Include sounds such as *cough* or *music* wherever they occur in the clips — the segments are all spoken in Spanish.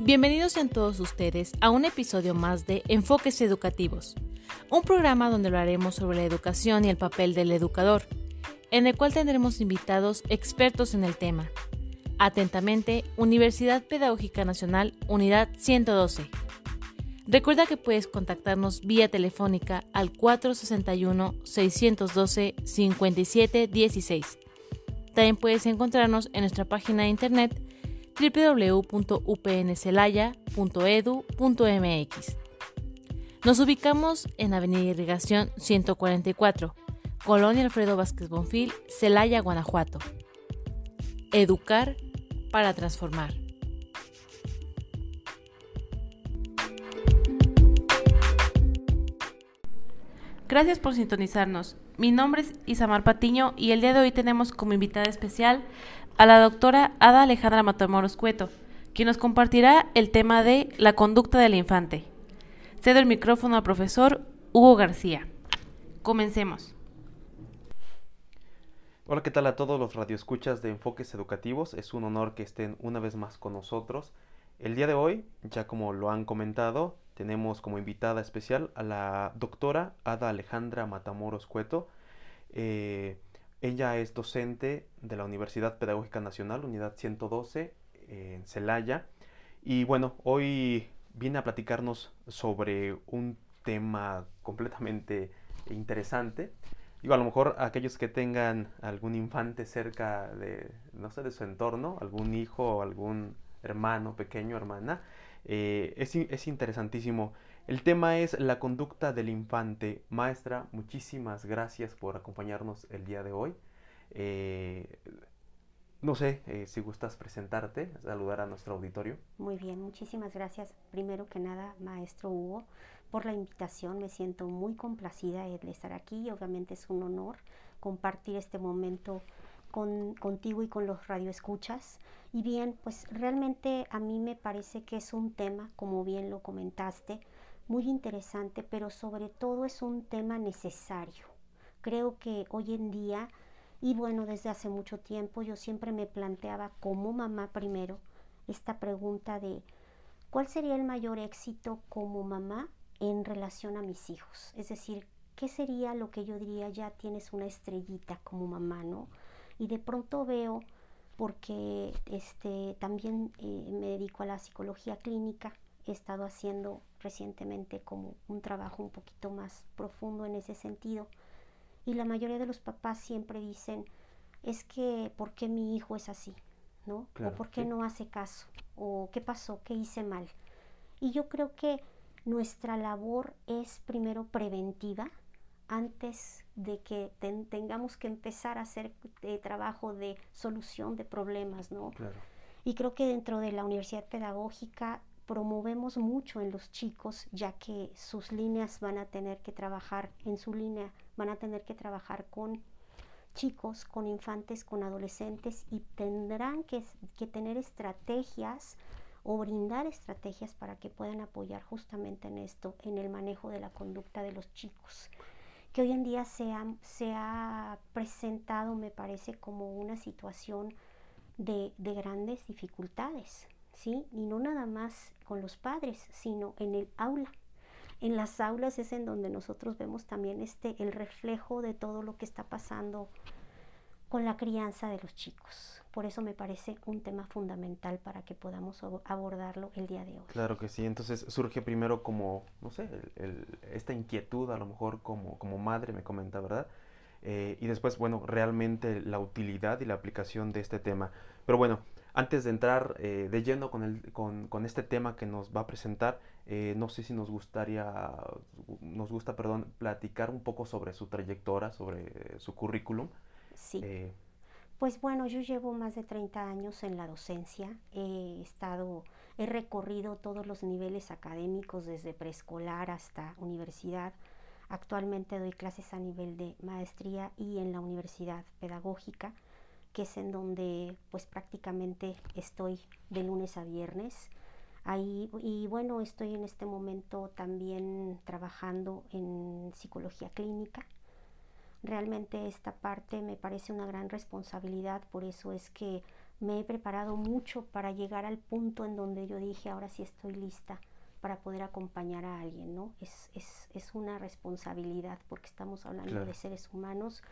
Bienvenidos sean todos ustedes a un episodio más de Enfoques Educativos, un programa donde hablaremos sobre la educación y el papel del educador, en el cual tendremos invitados expertos en el tema. Atentamente, Universidad Pedagógica Nacional, Unidad 112. Recuerda que puedes contactarnos vía telefónica al 461-612-5716. También puedes encontrarnos en nuestra página de internet www.upncelaya.edu.mx. Nos ubicamos en Avenida Irrigación 144, Colonia Alfredo Vázquez Bonfil, Celaya, Guanajuato. Educar para transformar. Gracias por sintonizarnos. Mi nombre es Isamar Patiño y el día de hoy tenemos como invitada especial a la doctora Ada Alejandra Matamoros Cueto, quien nos compartirá el tema de la conducta del infante. Cedo el micrófono al profesor Hugo García. Comencemos. Hola, ¿qué tal a todos los radioescuchas de Enfoques Educativos? Es un honor que estén una vez más con nosotros. El día de hoy, ya como lo han comentado, tenemos como invitada especial a la doctora Ada Alejandra Matamoros Cueto. Eh, ella es docente de la Universidad Pedagógica Nacional, Unidad 112, en Celaya. Y bueno, hoy viene a platicarnos sobre un tema completamente interesante. Digo, a lo mejor aquellos que tengan algún infante cerca de, no sé, de su entorno, algún hijo algún hermano, pequeño, hermana, eh, es interesantísimo. El tema es la conducta del infante. Maestra, muchísimas gracias por acompañarnos el día de hoy. Eh, no sé eh, si gustas presentarte, saludar a nuestro auditorio. Muy bien, muchísimas gracias. Primero que nada, maestro Hugo, por la invitación. Me siento muy complacida de estar aquí. Obviamente es un honor compartir este momento con, contigo y con los radioescuchas. Y bien, pues realmente a mí me parece que es un tema, como bien lo comentaste, muy interesante, pero sobre todo es un tema necesario. Creo que hoy en día, y bueno, desde hace mucho tiempo, yo siempre me planteaba como mamá primero esta pregunta de ¿cuál sería el mayor éxito como mamá en relación a mis hijos? Es decir, ¿qué sería lo que yo diría ya tienes una estrellita como mamá, ¿no? Y de pronto veo porque este, también eh, me dedico a la psicología clínica. He estado haciendo recientemente como un trabajo un poquito más profundo en ese sentido. Y la mayoría de los papás siempre dicen, es que, ¿por qué mi hijo es así? ¿No? o ¿por qué no hace caso? ¿O qué pasó? ¿Qué hice mal? Y yo creo que nuestra labor es primero preventiva, antes de que tengamos que empezar a hacer eh, trabajo de solución de problemas, ¿no? Y creo que dentro de la universidad pedagógica promovemos mucho en los chicos, ya que sus líneas van a tener que trabajar, en su línea van a tener que trabajar con chicos, con infantes, con adolescentes y tendrán que, que tener estrategias o brindar estrategias para que puedan apoyar justamente en esto, en el manejo de la conducta de los chicos que hoy en día se ha, se ha presentado, me parece, como una situación de, de, grandes dificultades, ¿sí? Y no nada más con los padres, sino en el aula. En las aulas es en donde nosotros vemos también este, el reflejo de todo lo que está pasando con la crianza de los chicos. Por eso me parece un tema fundamental para que podamos abordarlo el día de hoy. Claro que sí, entonces surge primero como, no sé, esta inquietud a lo mejor como, como madre, me comenta, ¿verdad? Eh, y después, bueno, realmente la utilidad y la aplicación de este tema. Pero bueno, antes de entrar eh, de lleno con, el, con, con, este tema que nos va a presentar, eh, no sé si nos gustaría, nos gusta, perdón, platicar un poco sobre su trayectoria, sobre su currículum. Sí. Eh, pues bueno, yo llevo más de 30 años en la docencia. He estado, he recorrido todos los niveles académicos desde preescolar hasta universidad. Actualmente doy clases a nivel de maestría y en la universidad pedagógica, que es en donde pues prácticamente estoy de lunes a viernes. Ahí, y bueno, estoy en este momento también trabajando en psicología clínica Realmente esta parte me parece una gran responsabilidad, por eso es que me he preparado mucho para llegar al punto en donde yo dije, ahora sí estoy lista para poder acompañar a alguien, ¿no? Es, es, es una responsabilidad porque estamos hablando de seres humanos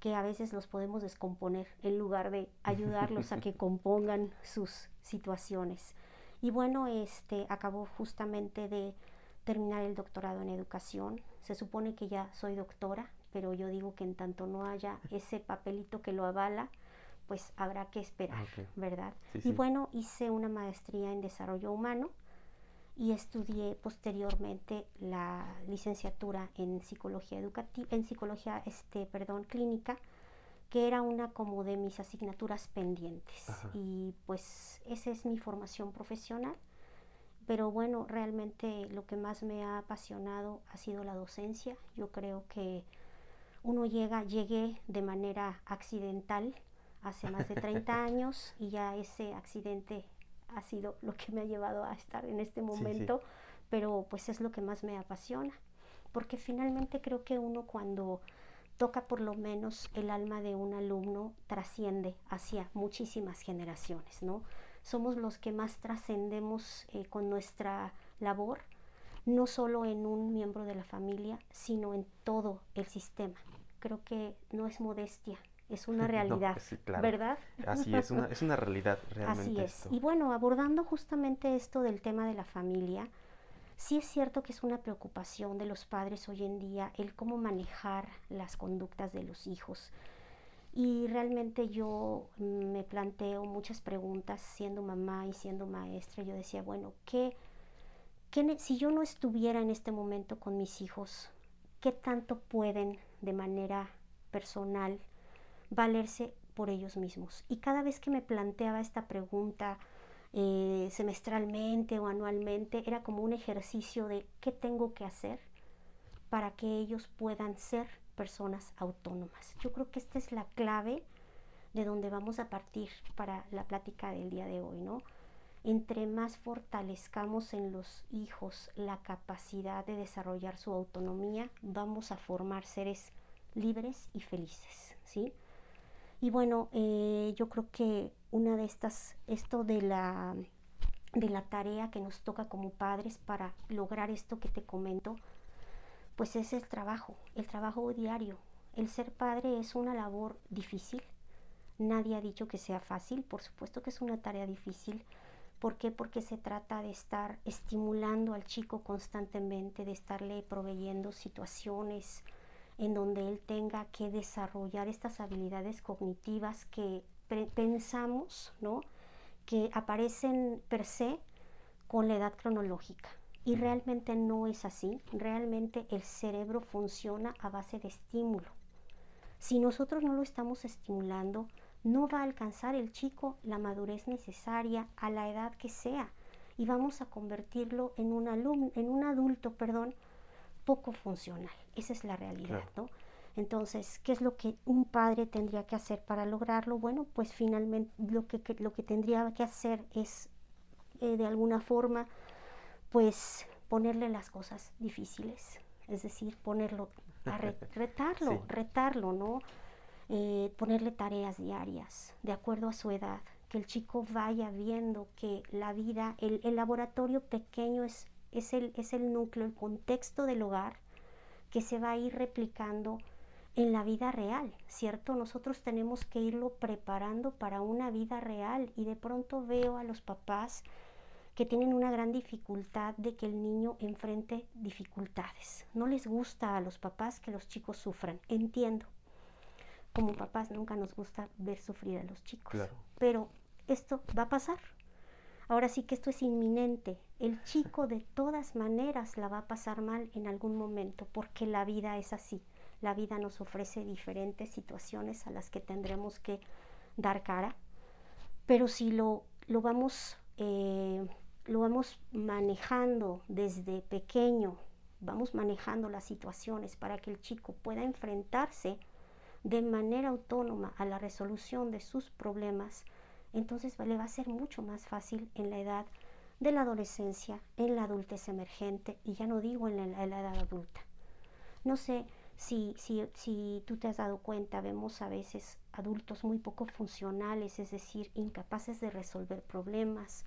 que a veces los podemos descomponer en lugar de ayudarlos a que *laughs* compongan sus situaciones. Y bueno, este acabó justamente de terminar el doctorado en educación. Se supone que ya soy doctora, pero yo digo que en tanto no haya *laughs* ese papelito que lo avala, pues habrá que esperar, ¿verdad? y bueno, hice una maestría en desarrollo humano y estudié posteriormente la licenciatura en psicología educativa, en psicología, este, perdón, clínica, que era una como de mis asignaturas pendientes. Y pues esa es mi formación profesional. Pero bueno, realmente lo que más me ha apasionado ha sido la docencia. Yo creo que uno llega, llegué de manera accidental hace más de 30 *laughs* años y ya ese accidente ha sido lo que me ha llevado a estar en este momento, pero pues es lo que más me apasiona, porque finalmente creo que uno cuando toca por lo menos el alma de un alumno trasciende hacia muchísimas generaciones, ¿no? Somos los que más trascendemos eh, con nuestra labor, no solo en un miembro de la familia, sino en todo el sistema. Creo que no es modestia es una *laughs* realidad, ¿verdad? Así es, una, es una realidad *laughs* realmente. Así es. Y bueno, abordando justamente esto del tema de la familia, sí es cierto que es una preocupación de los padres hoy en día el cómo manejar las conductas de los hijos. Y realmente yo me planteo muchas preguntas siendo mamá y siendo maestra. Yo decía, bueno, ¿qué, qué, si yo no estuviera en este momento con mis hijos, qué tanto pueden de manera personal valerse por ellos mismos. Y cada vez que me planteaba esta pregunta eh, semestralmente o anualmente, era como un ejercicio de qué tengo que hacer para que ellos puedan ser personas autónomas. Yo creo que esta es la clave de donde vamos a partir para la plática del día de hoy, ¿no? Entre más fortalezcamos en los hijos la capacidad de desarrollar su autonomía, vamos a formar seres libres y felices, ¿sí? Y bueno, eh, yo creo que una de estas, esto de la, de la tarea que nos toca como padres para lograr esto que te comento, pues es el trabajo, el trabajo diario. El ser padre es una labor difícil. Nadie ha dicho que sea fácil, por supuesto que es una tarea difícil. ¿Por qué? Porque se trata de estar estimulando al chico constantemente, de estarle proveyendo situaciones, en donde él tenga que desarrollar estas habilidades cognitivas que pensamos, ¿no? que aparecen per se con la edad cronológica. Y realmente no es así. Realmente el cerebro funciona a base de estímulo. Si nosotros no lo estamos estimulando, no va a alcanzar el chico la madurez necesaria a la edad que sea y vamos a convertirlo en un, alumno, en un adulto perdón, poco funcional. Esa es la realidad, ¿no? Entonces, ¿qué es lo que un padre tendría que hacer para lograrlo? Bueno, pues finalmente lo que, lo que tendría que hacer es, eh, de alguna forma, pues ponerle las cosas difíciles, es decir, ponerlo, a *laughs* retarlo, retarlo, ¿no? Eh, ponerle tareas diarias, de acuerdo a su edad, que el chico vaya viendo que la vida, el, el laboratorio pequeño es es el, es el núcleo, el contexto del hogar que se va a ir replicando en la vida real, ¿cierto? Nosotros tenemos que irlo preparando para una vida real y de pronto veo a los papás que tienen una gran dificultad de que el niño enfrente dificultades. No les gusta a los papás que los chicos sufran, entiendo. Como papás nunca nos gusta ver sufrir a los chicos, pero esto va a pasar, Ahora sí que esto es inminente. El chico de todas maneras la va a pasar mal en algún momento porque la vida es así. La vida nos ofrece diferentes situaciones a las que tendremos que dar cara. Pero si lo, lo, vamos, eh, lo vamos manejando desde pequeño, vamos manejando las situaciones para que el chico pueda enfrentarse de manera autónoma a la resolución de sus problemas, entonces le va a ser mucho más fácil en la edad de la adolescencia, en la adultez emergente y ya no digo en la, edad adulta. No sé si, si, si, tú te has dado cuenta, vemos a veces adultos muy poco funcionales, es decir, incapaces de resolver problemas,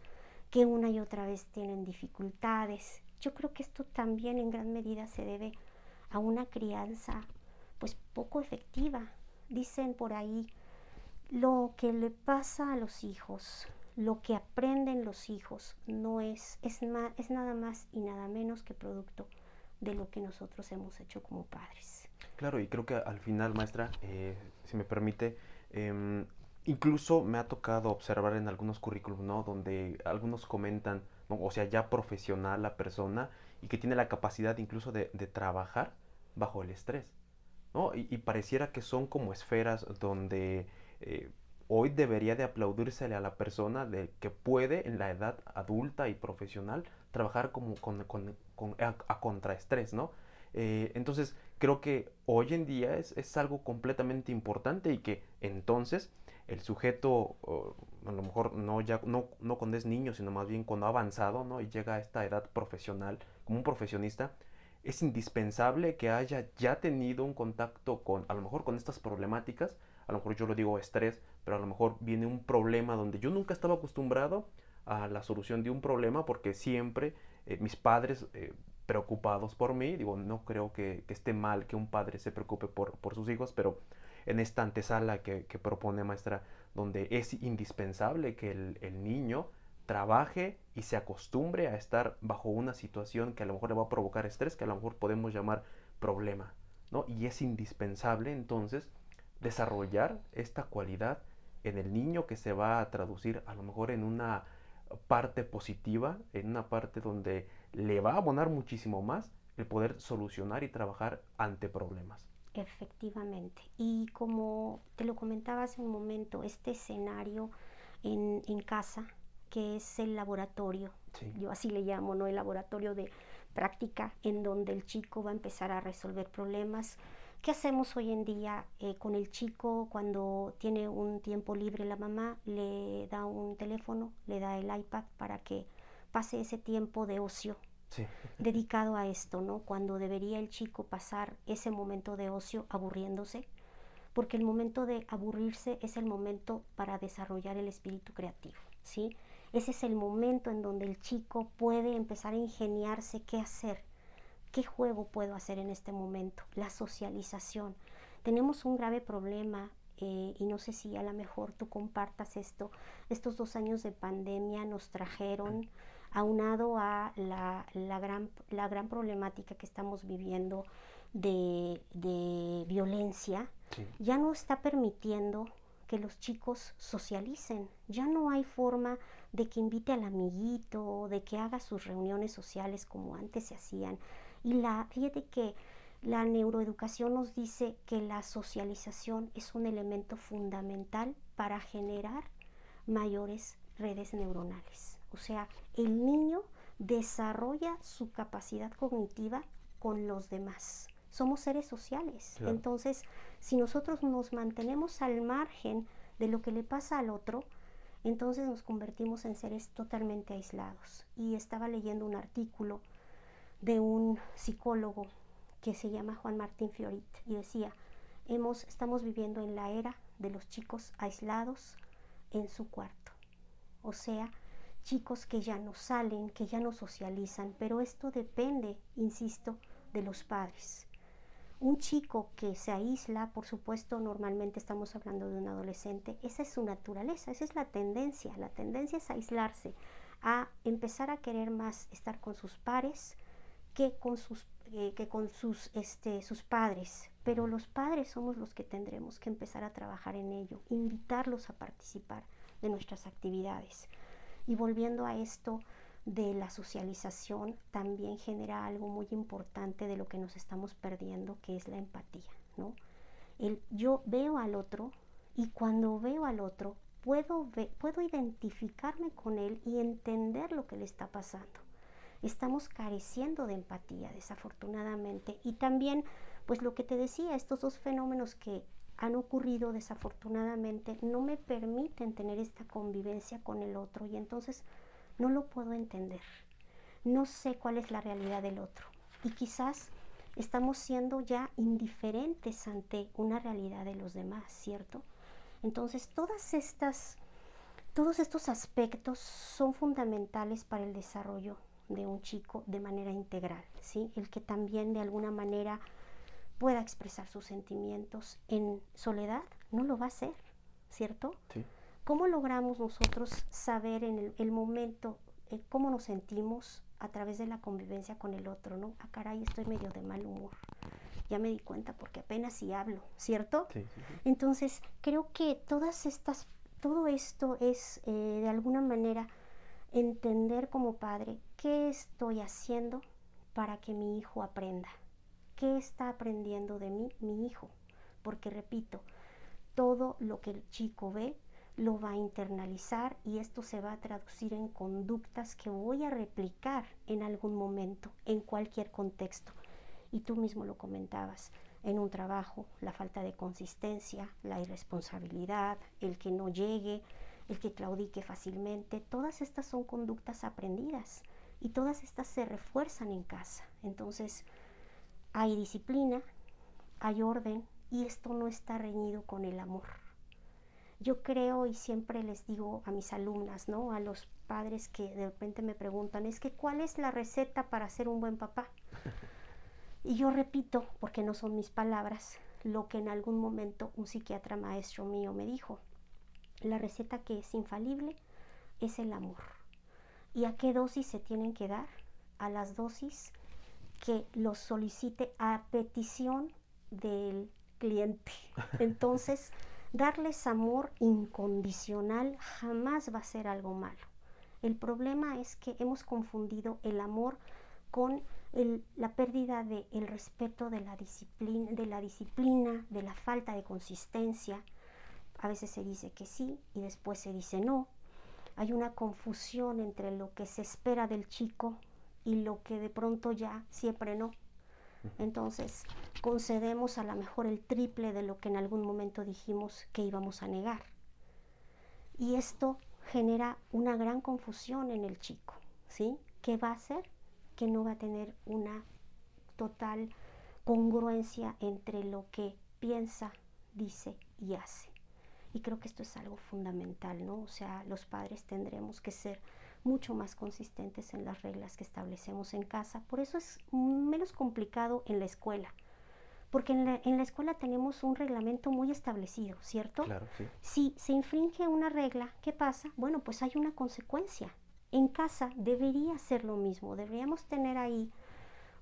que una y otra vez tienen dificultades. Yo creo que esto también en gran medida se debe a una crianza pues poco efectiva. Dicen por ahí, lo que le pasa a los hijos, lo que aprenden los hijos, no es, es, es nada más y nada menos que producto de lo que nosotros hemos hecho como padres. Claro, y creo que al final, maestra, eh, si me permite, em, incluso me ha tocado observar en algunos currículums, ¿no? Donde algunos comentan, o sea, ya profesional la persona y que tiene la capacidad incluso de, trabajar bajo el estrés, ¿no? Y, pareciera que son como esferas donde eh, hoy debería de aplaudírsele a la persona de que puede en la edad adulta y profesional trabajar como con, a, contraestrés, ¿no? Eh, entonces creo que hoy en día es, es algo completamente importante y que entonces el sujeto, a lo mejor no, ya, no, no cuando es niño, sino más bien cuando ha avanzado ¿no? y llega a esta edad profesional, como un profesionista, es indispensable que haya ya tenido un contacto con, a lo mejor con estas problemáticas, a lo mejor yo lo digo estrés, pero a lo mejor viene un problema donde yo nunca estaba acostumbrado a la solución de un problema porque siempre eh, mis padres eh, preocupados por mí, digo, no creo que, esté mal que un padre se preocupe por, por sus hijos, pero en esta antesala que, propone maestra, donde es indispensable que el, niño trabaje y se acostumbre a estar bajo una situación que a lo mejor le va a provocar estrés, que a lo mejor podemos llamar problema, ¿no? Y es indispensable entonces desarrollar esta cualidad en el niño que se va a traducir a lo mejor en una parte positiva, en una parte donde le va a abonar muchísimo más el poder solucionar y trabajar ante problemas. Efectivamente. Y como te lo comentaba hace un momento, este escenario en, casa, que es el laboratorio, yo así le llamo, ¿no? El laboratorio de práctica en donde el chico va a empezar a resolver problemas. ¿Qué hacemos hoy en día eh, con el chico cuando tiene un tiempo libre la mamá? Le da un teléfono, le da el iPad para que pase ese tiempo de ocio *laughs* dedicado a esto, ¿no? Cuando debería el chico pasar ese momento de ocio aburriéndose, porque el momento de aburrirse es el momento para desarrollar el espíritu creativo, ¿sí? Ese es el momento en donde el chico puede empezar a ingeniarse qué hacer, qué juego puedo hacer en este momento, la socialización. Tenemos un grave problema eh, y no sé si a lo mejor tú compartas esto. Estos dos años de pandemia nos trajeron aunado a la, gran, la gran problemática que estamos viviendo de, violencia, ya no está permitiendo que los chicos socialicen. Ya no hay forma de que invite al amiguito, de que haga sus reuniones sociales como antes se hacían. Y la, fíjate que la neuroeducación nos dice que la socialización es un elemento fundamental para generar mayores redes neuronales. O sea, el niño desarrolla su capacidad cognitiva con los demás. Somos seres sociales. Entonces, si nosotros nos mantenemos al margen de lo que le pasa al otro, entonces nos convertimos en seres totalmente aislados. Y estaba leyendo un artículo de un psicólogo que se llama Juan Martín Fiorit y decía, hemos, estamos viviendo en la era de los chicos aislados en su cuarto. O sea, chicos que ya no salen, que ya no socializan, pero esto depende, insisto, de los padres. Un chico que se aísla, por supuesto, normalmente estamos hablando de un adolescente, esa es su naturaleza, esa es la tendencia. La tendencia es aislarse, a empezar a querer más estar con sus pares que con sus, eh, que con sus, este, sus padres. Pero los padres somos los que tendremos que empezar a trabajar en ello, invitarlos a participar de nuestras actividades. Y volviendo a esto de la socialización, también genera algo muy importante de lo que nos estamos perdiendo, que es la empatía, ¿no? El, yo veo al otro y cuando veo al otro puedo, puedo identificarme con él y entender lo que le está pasando. Estamos careciendo de empatía, desafortunadamente. Y también, pues lo que te decía, estos dos fenómenos que han ocurrido desafortunadamente no me permiten tener esta convivencia con el otro y entonces no lo puedo entender. No sé cuál es la realidad del otro y quizás estamos siendo ya indiferentes ante una realidad de los demás, ¿cierto? Entonces, todas estas, todos estos aspectos son fundamentales para el desarrollo de un chico de manera integral, ¿sí? El que también de alguna manera pueda expresar sus sentimientos en soledad, no lo va a hacer, ¿cierto? Sí. ¿Cómo logramos nosotros saber en el, momento eh, cómo nos sentimos a través de la convivencia con el otro, ¿no? Ah, caray, estoy medio de mal humor. Ya me di cuenta porque apenas si hablo, ¿cierto? Sí, sí, sí. Entonces, creo que todas estas, todo esto es eh, de alguna manera entender como padre qué estoy haciendo para que mi hijo aprenda. ¿Qué está aprendiendo de mí mi hijo? Porque repito, todo lo que el chico ve lo va a internalizar y esto se va a traducir en conductas que voy a replicar en algún momento, en cualquier contexto. Y tú mismo lo comentabas, en un trabajo, la falta de consistencia, la irresponsabilidad, el que no llegue, el que claudique fácilmente, todas estas son conductas aprendidas y todas estas se refuerzan en casa. Entonces, hay disciplina, hay orden y esto no está reñido con el amor. Yo creo y siempre les digo a mis alumnas, ¿no? A los padres que de repente me preguntan, es que ¿cuál es la receta para ser un buen papá? *laughs* Y yo repito, porque no son mis palabras, lo que en algún momento un psiquiatra maestro mío me dijo. La receta que es infalible es el amor. ¿Y a qué dosis se tienen que dar? A las dosis que los solicite a petición del cliente. *laughs* Entonces, darles amor incondicional jamás va a ser algo malo. El problema es que hemos confundido el amor con la pérdida del el respeto de la, disciplina, de la disciplina, de la falta de consistencia, a veces se dice que sí y después se dice no. Hay una confusión entre lo que se espera del chico y lo que de pronto ya siempre no. Entonces concedemos a lo mejor el triple de lo que en algún momento dijimos que íbamos a negar. Y esto genera una gran confusión en el chico, ¿sí? ¿Qué va a hacer? Que no va a tener una total congruencia entre lo que piensa, dice y hace. Y creo que esto es algo fundamental, ¿no? O sea, los padres tendremos que ser mucho más consistentes en las reglas que establecemos en casa. Por eso es menos complicado en la escuela. Porque en la, escuela tenemos un reglamento muy establecido, ¿cierto? Claro, sí. Si se infringe una regla, ¿qué pasa? Bueno, pues hay una consecuencia. En casa debería ser lo mismo. Deberíamos tener ahí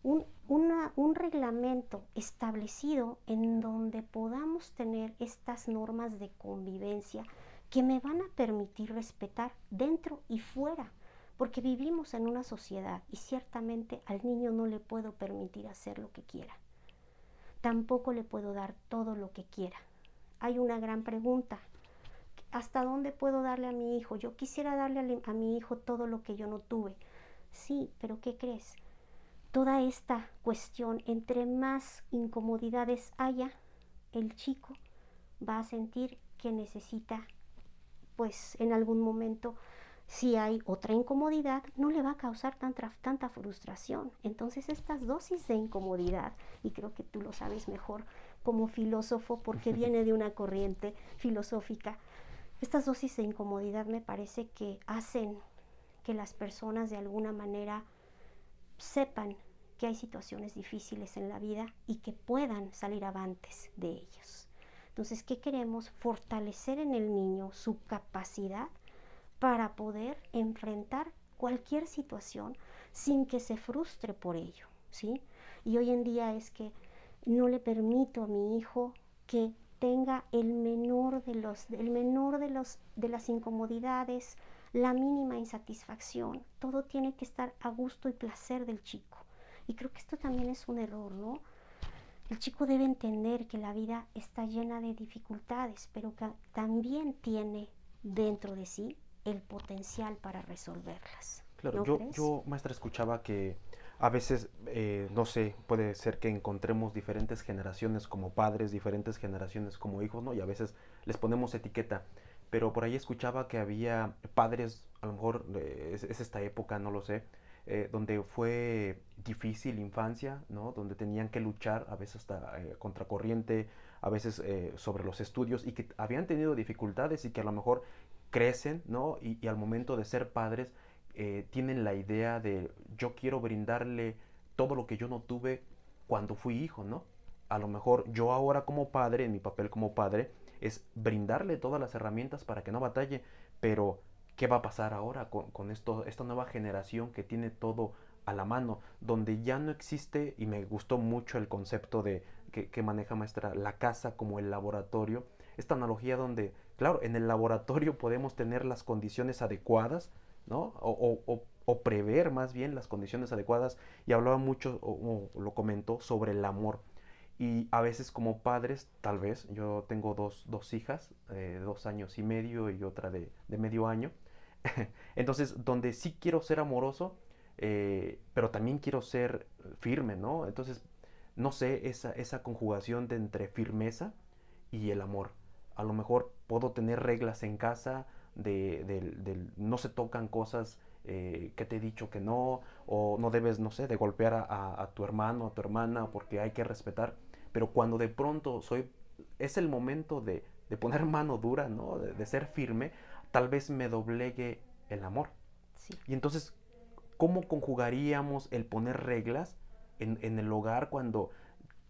un, un reglamento establecido en donde podamos tener estas normas de convivencia que me van a permitir respetar dentro y fuera, porque vivimos en una sociedad y ciertamente al niño no le puedo permitir hacer lo que quiera. Tampoco le puedo dar todo lo que quiera. Hay una gran pregunta. ¿Hasta dónde puedo darle a mi hijo? Yo quisiera darle a mi hijo todo lo que yo no tuve. Sí, pero ¿qué crees? Toda esta cuestión, entre más incomodidades haya, el chico va a sentir que necesita, pues en algún momento, si hay otra incomodidad, no le va a causar tanta, tanta frustración. Entonces estas dosis de incomodidad, y creo que tú lo sabes mejor como filósofo, porque *laughs* viene de una corriente filosófica, estas dosis de incomodidad me parece que hacen que las personas de alguna manera sepan que hay situaciones difíciles en la vida y que puedan salir avantes de ellos. Entonces, ¿qué queremos? Fortalecer en el niño su capacidad para poder enfrentar cualquier situación sin que se frustre por ello, ¿sí? Y hoy en día es que no le permito a mi hijo que tenga el menor de los el menor de los de las incomodidades, la mínima insatisfacción. Todo tiene que estar a gusto y placer del chico. Y creo que esto también es un error, ¿no? El chico debe entender que la vida está llena de dificultades, pero que también tiene dentro de sí el potencial para resolverlas. Claro, yo, yo, maestra, escuchaba que a veces, eh, no sé, puede ser que encontremos diferentes generaciones como padres, diferentes generaciones como hijos, ¿no? Y a veces les ponemos etiqueta. Pero por ahí escuchaba que había padres, a lo mejor es esta época, no lo sé, eh, donde fue difícil infancia, ¿no? donde tenían que luchar a veces hasta eh, contracorriente, a veces eh, sobre los estudios y que habían tenido dificultades y que a lo mejor crecen, ¿no? Y, al momento de ser padres eh, tienen la idea de yo quiero brindarle todo lo que yo no tuve cuando fui hijo, ¿no? A lo mejor yo ahora como padre, en mi papel como padre, es brindarle todas las herramientas para que no batalle, pero ¿qué va a pasar ahora con, esto, esta nueva generación que tiene todo a la mano, donde ya no existe, y me gustó mucho el concepto de que, maneja maestra, la casa como el laboratorio, esta analogía donde, claro, en el laboratorio podemos tener las condiciones adecuadas, ¿no? O, prever más bien las condiciones adecuadas, y hablaba mucho, o, lo comentó, sobre el amor. Y a veces como padres, tal vez, yo tengo dos, dos hijas, eh, dos años y medio y otra de, de medio año, *laughs* entonces donde sí quiero ser amoroso, eh, pero también quiero ser firme, ¿no? Entonces, no sé, esa, esa conjugación de entre firmeza y el amor. A lo mejor puedo tener reglas en casa de, no se tocan cosas eh, que te he dicho que no, o no debes, no sé, de golpear a, tu hermano, a tu hermana, porque hay que respetar. Pero cuando de pronto soy, es el momento de, poner *laughs* mano dura, ¿no? De, ser firme, tal vez me doblegue el amor. Y entonces ¿cómo conjugaríamos el poner reglas en, el hogar cuando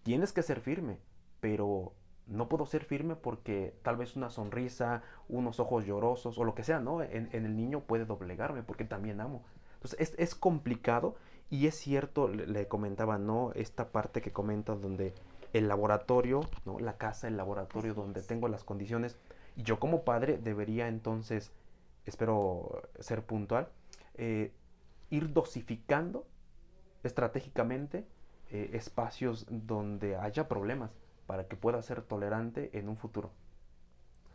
tienes que ser firme, pero no puedo ser firme porque tal vez una sonrisa, unos ojos llorosos o lo que sea, ¿no? En, el niño puede doblegarme porque también amo. Entonces es, complicado y es cierto, le, comentaba, ¿no? Esta parte que comenta donde el laboratorio, ¿no? La casa, el laboratorio donde tengo las condiciones y yo como padre debería entonces, espero ser puntual, eh, ir dosificando estratégicamente eh, espacios donde haya problemas para que pueda ser tolerante en un futuro.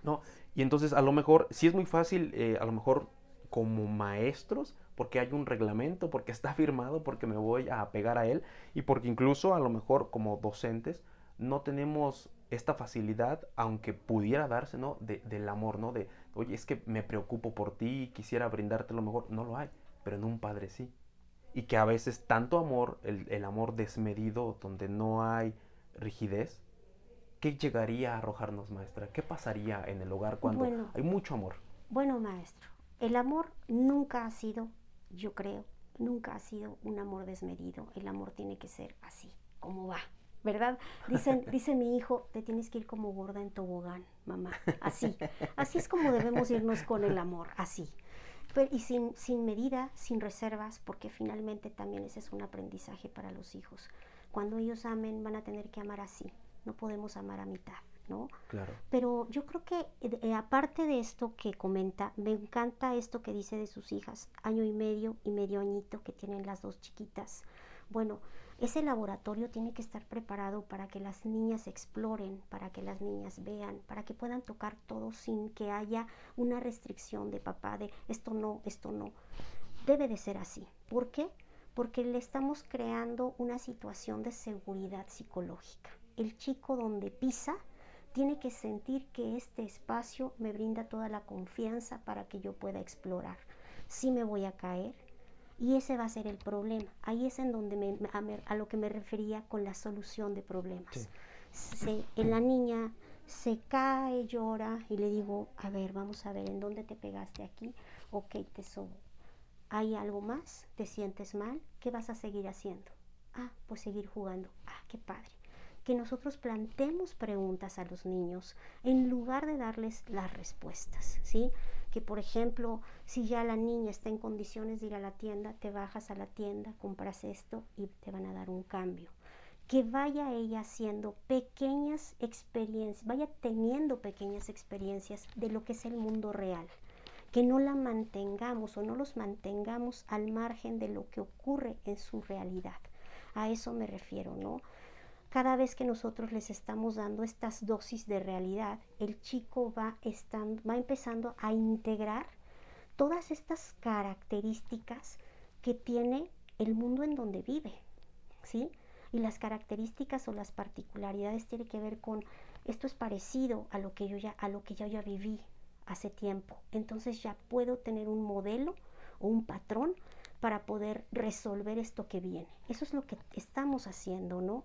¿No? Y entonces a lo mejor, si es muy fácil, eh, a lo mejor como maestros, porque hay un reglamento, porque está firmado, porque me voy a apegar a él y porque incluso a lo mejor como docentes no tenemos esta facilidad, aunque pudiera darse, ¿no? del amor, ¿no? De, oye, es que me preocupo por ti, quisiera brindarte lo mejor, no lo hay pero en un padre sí. Y que a veces tanto amor, el, amor desmedido, donde no hay rigidez, ¿qué llegaría a arrojarnos, maestra? ¿Qué pasaría en el hogar cuando hay mucho amor? Bueno, maestro, el amor nunca ha sido, yo creo, nunca ha sido un amor desmedido. El amor tiene que ser así, como va, ¿verdad? Dicen, *laughs* dice mi hijo, te tienes que ir como gorda en tobogán, mamá. Así, así es como debemos irnos con el amor, así y sin, sin medida, sin reservas, porque finalmente también ese es un aprendizaje para los hijos. Cuando ellos amen, van a tener que amar así. No podemos amar a mitad, ¿no? Claro. Pero yo creo que eh, aparte de esto que comenta, me encanta esto que dice de sus hijas, año y medio y medio añito que tienen las dos chiquitas. Bueno, ese laboratorio tiene que estar preparado para que las niñas exploren, para que las niñas vean, para que puedan tocar todo sin que haya una restricción de papá de esto no, esto no. Debe de ser así. ¿Por qué? Porque le estamos creando una situación de seguridad psicológica. El chico donde pisa tiene que sentir que este espacio me brinda toda la confianza para que yo pueda explorar. Si me voy a caer, y ese va a ser el problema. Ahí es en donde me, a, lo que me refería con la solución de problemas. en la niña se cae, llora y le digo, a ver, vamos a ver, ¿en dónde te pegaste aquí? Ok, te sobo. ¿Hay algo más? ¿Te sientes mal? ¿Qué vas a seguir haciendo? Ah, pues seguir jugando. Ah, qué padre. Que nosotros plantemos preguntas a los niños en lugar de darles las respuestas, ¿sí? que por ejemplo, si ya la niña está en condiciones de ir a la tienda, te bajas a la tienda, compras esto y te van a dar un cambio. Que vaya ella haciendo pequeñas experiencias, vaya teniendo pequeñas experiencias de lo que es el mundo real. Que no la mantengamos o no los mantengamos al margen de lo que ocurre en su realidad. A eso me refiero, ¿no? Cada vez que nosotros les estamos dando estas dosis de realidad, el chico va, estando, va empezando a integrar todas estas características que tiene el mundo en donde vive, ¿sí? Y las características o las particularidades tienen que ver con esto es parecido a lo que yo ya a lo que yo ya viví hace tiempo. Entonces ya puedo tener un modelo o un patrón para poder resolver esto que viene. Eso es lo que estamos haciendo, ¿no?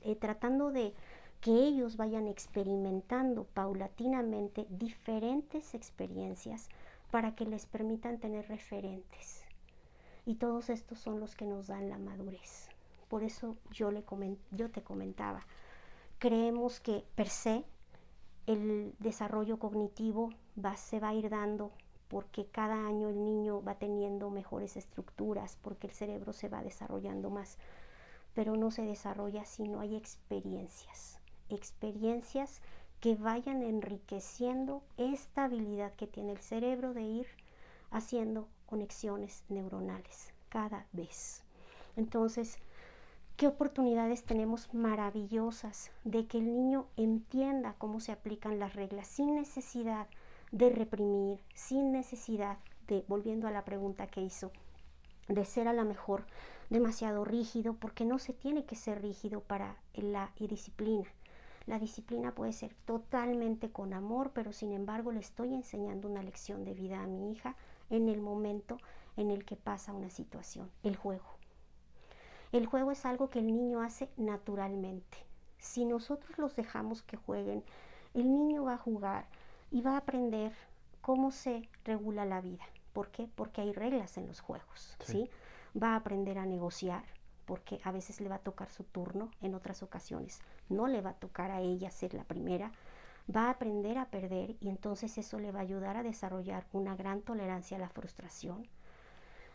Eh, tratando de, que ellos vayan experimentando paulatinamente diferentes experiencias para que les permitan tener referentes. Y todos estos son los que nos dan la madurez. Por eso yo, le yo te comentaba, creemos que per se el desarrollo cognitivo va, se va a ir dando porque cada año el niño va teniendo mejores estructuras, porque el cerebro se va desarrollando más, pero no se desarrolla si no hay experiencias, experiencias que vayan enriqueciendo esta habilidad que tiene el cerebro de ir haciendo conexiones neuronales cada vez. Entonces, qué oportunidades tenemos maravillosas de que el niño entienda cómo se aplican las reglas sin necesidad de reprimir, sin necesidad de, volviendo a la pregunta que hizo, de ser a lo mejor demasiado rígido, porque no se tiene que ser rígido para la disciplina. La disciplina puede ser totalmente con amor, pero sin embargo le estoy enseñando una lección de vida a mi hija en el momento en el que pasa una situación, el juego. El juego es algo que el niño hace naturalmente. Si nosotros los dejamos que jueguen, el niño va a jugar y va a aprender cómo se regula la vida. ¿Por qué? Porque hay reglas en los juegos, ¿sí? Va a aprender a negociar, porque a veces le va a tocar su turno, en otras ocasiones no le va a tocar a ella ser la primera. Va a aprender a perder y entonces eso le va a ayudar a desarrollar una gran tolerancia a la frustración.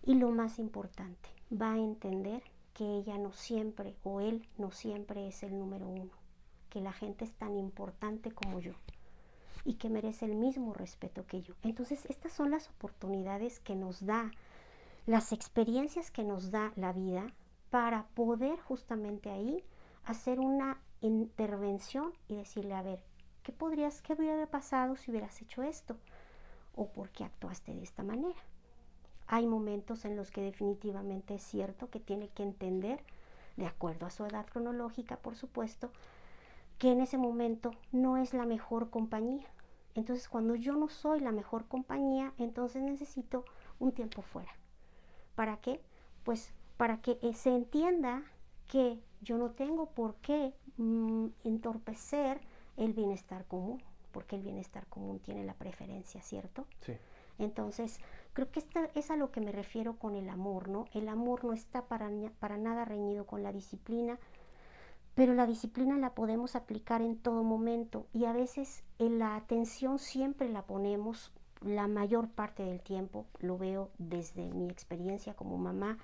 Y lo más importante, va a entender que ella no siempre o él no siempre es el número uno, que la gente es tan importante como yo y que merece el mismo respeto que yo. Entonces, estas son las oportunidades que nos da, las experiencias que nos da la vida para poder justamente ahí hacer una intervención y decirle, a ver, ¿qué podrías, qué hubiera pasado si hubieras hecho esto? ¿O por qué actuaste de esta manera? Hay momentos en los que definitivamente es cierto que tiene que entender, de acuerdo a su edad cronológica, por supuesto, que en ese momento no es la mejor compañía. Entonces, cuando yo no soy la mejor compañía, entonces necesito un tiempo fuera. ¿Para qué? Pues para que eh, se entienda que yo no tengo por qué mm, entorpecer el bienestar común, porque el bienestar común tiene la preferencia, ¿cierto? Sí. Entonces, creo que esta es a lo que me refiero con el amor, ¿no? El amor no está para, para nada reñido con la disciplina, pero la disciplina la podemos aplicar en todo momento y a veces en la atención siempre la ponemos la mayor parte del tiempo, lo veo desde mi experiencia como mamá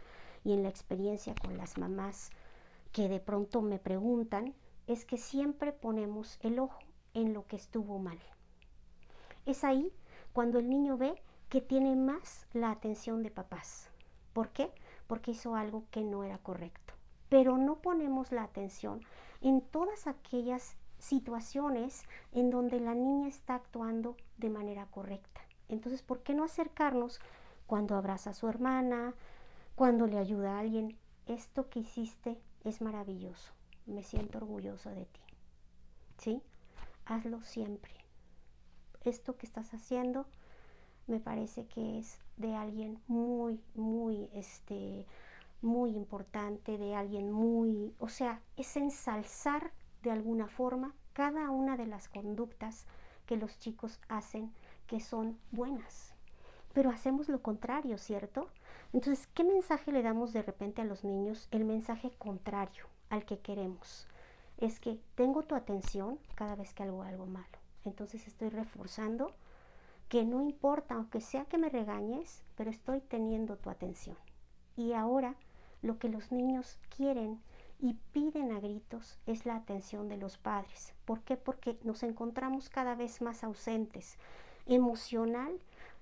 y en la experiencia con las mamás que de pronto me preguntan, es que siempre ponemos el ojo en lo que estuvo mal. Es ahí cuando el niño ve que tiene más la atención de papás. ¿Por qué? Porque hizo algo que no era correcto. Pero no ponemos la atención en todas aquellas situaciones en donde la niña está actuando de manera correcta. Entonces, ¿por qué no acercarnos cuando abraza a su hermana, cuando le ayuda a alguien? Esto que hiciste es maravilloso. Me siento orgulloso de ti. ¿Sí? Hazlo siempre. Esto que estás haciendo me parece que es de alguien muy, muy, este, muy importante, de alguien muy, o sea, es ensalzar de alguna forma cada una de las conductas que los chicos hacen que son buenas. Pero hacemos lo contrario, ¿cierto? Entonces, ¿qué mensaje le damos de repente a los niños? El mensaje contrario al que queremos. Es que tengo tu atención cada vez que hago algo malo. Entonces estoy reforzando que no importa, aunque sea que me regañes, pero estoy teniendo tu atención. Y ahora lo que los niños quieren y piden a gritos es la atención de los padres. ¿Por qué? Porque nos encontramos cada vez más ausentes, emocional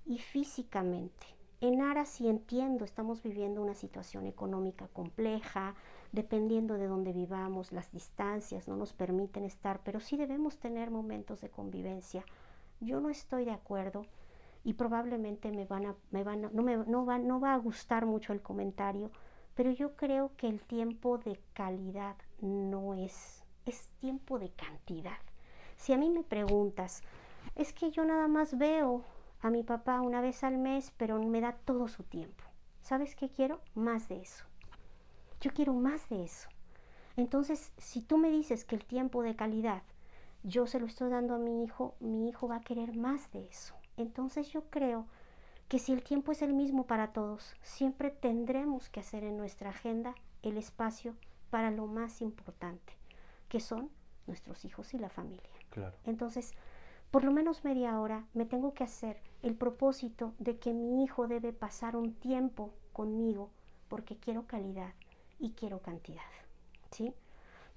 y físicamente. En aras y entiendo, estamos viviendo una situación económica compleja, dependiendo de dónde vivamos, las distancias no nos permiten estar, pero sí debemos tener momentos de convivencia yo no estoy de acuerdo y probablemente me van a, me van no, me, no, va, no va a gustar mucho el comentario, pero yo creo que el tiempo de calidad no es, es tiempo de cantidad. Si a mí me preguntas, es que yo nada más veo a mi papá una vez al mes, pero me da todo su tiempo. ¿Sabes qué quiero? Más de eso. Yo quiero más de eso. Entonces, si tú me dices que el tiempo de calidad yo se lo estoy dando a mi hijo, mi hijo va a querer más de eso. Entonces yo creo que si el tiempo es el mismo para todos, siempre tendremos que hacer en nuestra agenda el espacio para lo más importante, que son nuestros hijos y la familia. Claro. Entonces, por lo menos media hora me tengo que hacer el propósito de que mi hijo debe pasar un tiempo conmigo porque quiero calidad y quiero cantidad. ¿Sí?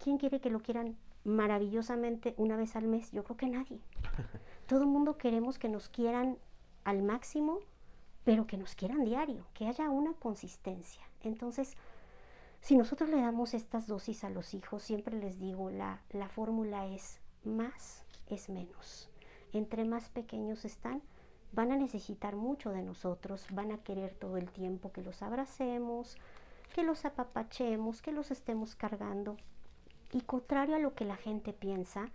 ¿Quién quiere que lo quieran maravillosamente una vez al mes? Yo creo que nadie. *laughs* Todo el mundo queremos que nos quieran al máximo, pero que nos quieran diario, que haya una consistencia. Entonces, si nosotros le damos estas dosis a los hijos, siempre les digo, la, la fórmula es más es menos. Entre más pequeños están, van a necesitar mucho de nosotros, van a querer todo el tiempo que los abracemos, que los apapachemos, que los estemos cargando. Y contrario a lo que la gente piensa,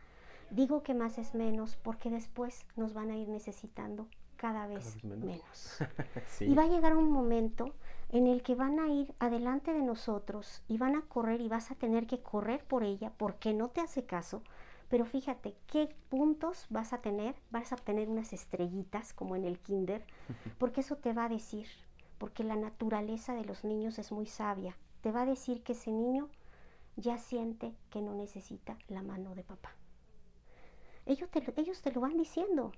digo que más es menos porque después nos van a ir necesitando cada vez, menos. *laughs* Y va a llegar un momento en el que van a ir adelante de nosotros y van a correr y vas a tener que correr por ella porque no te hace caso. Pero fíjate qué puntos vas a tener. Vas a tener unas estrellitas como en el kinder, *laughs* porque eso te va a decir, porque la naturaleza de los niños es muy sabia. Te va a decir que ese niño ya siente que no necesita la mano de papá. Ellos te, ellos te lo van diciendo.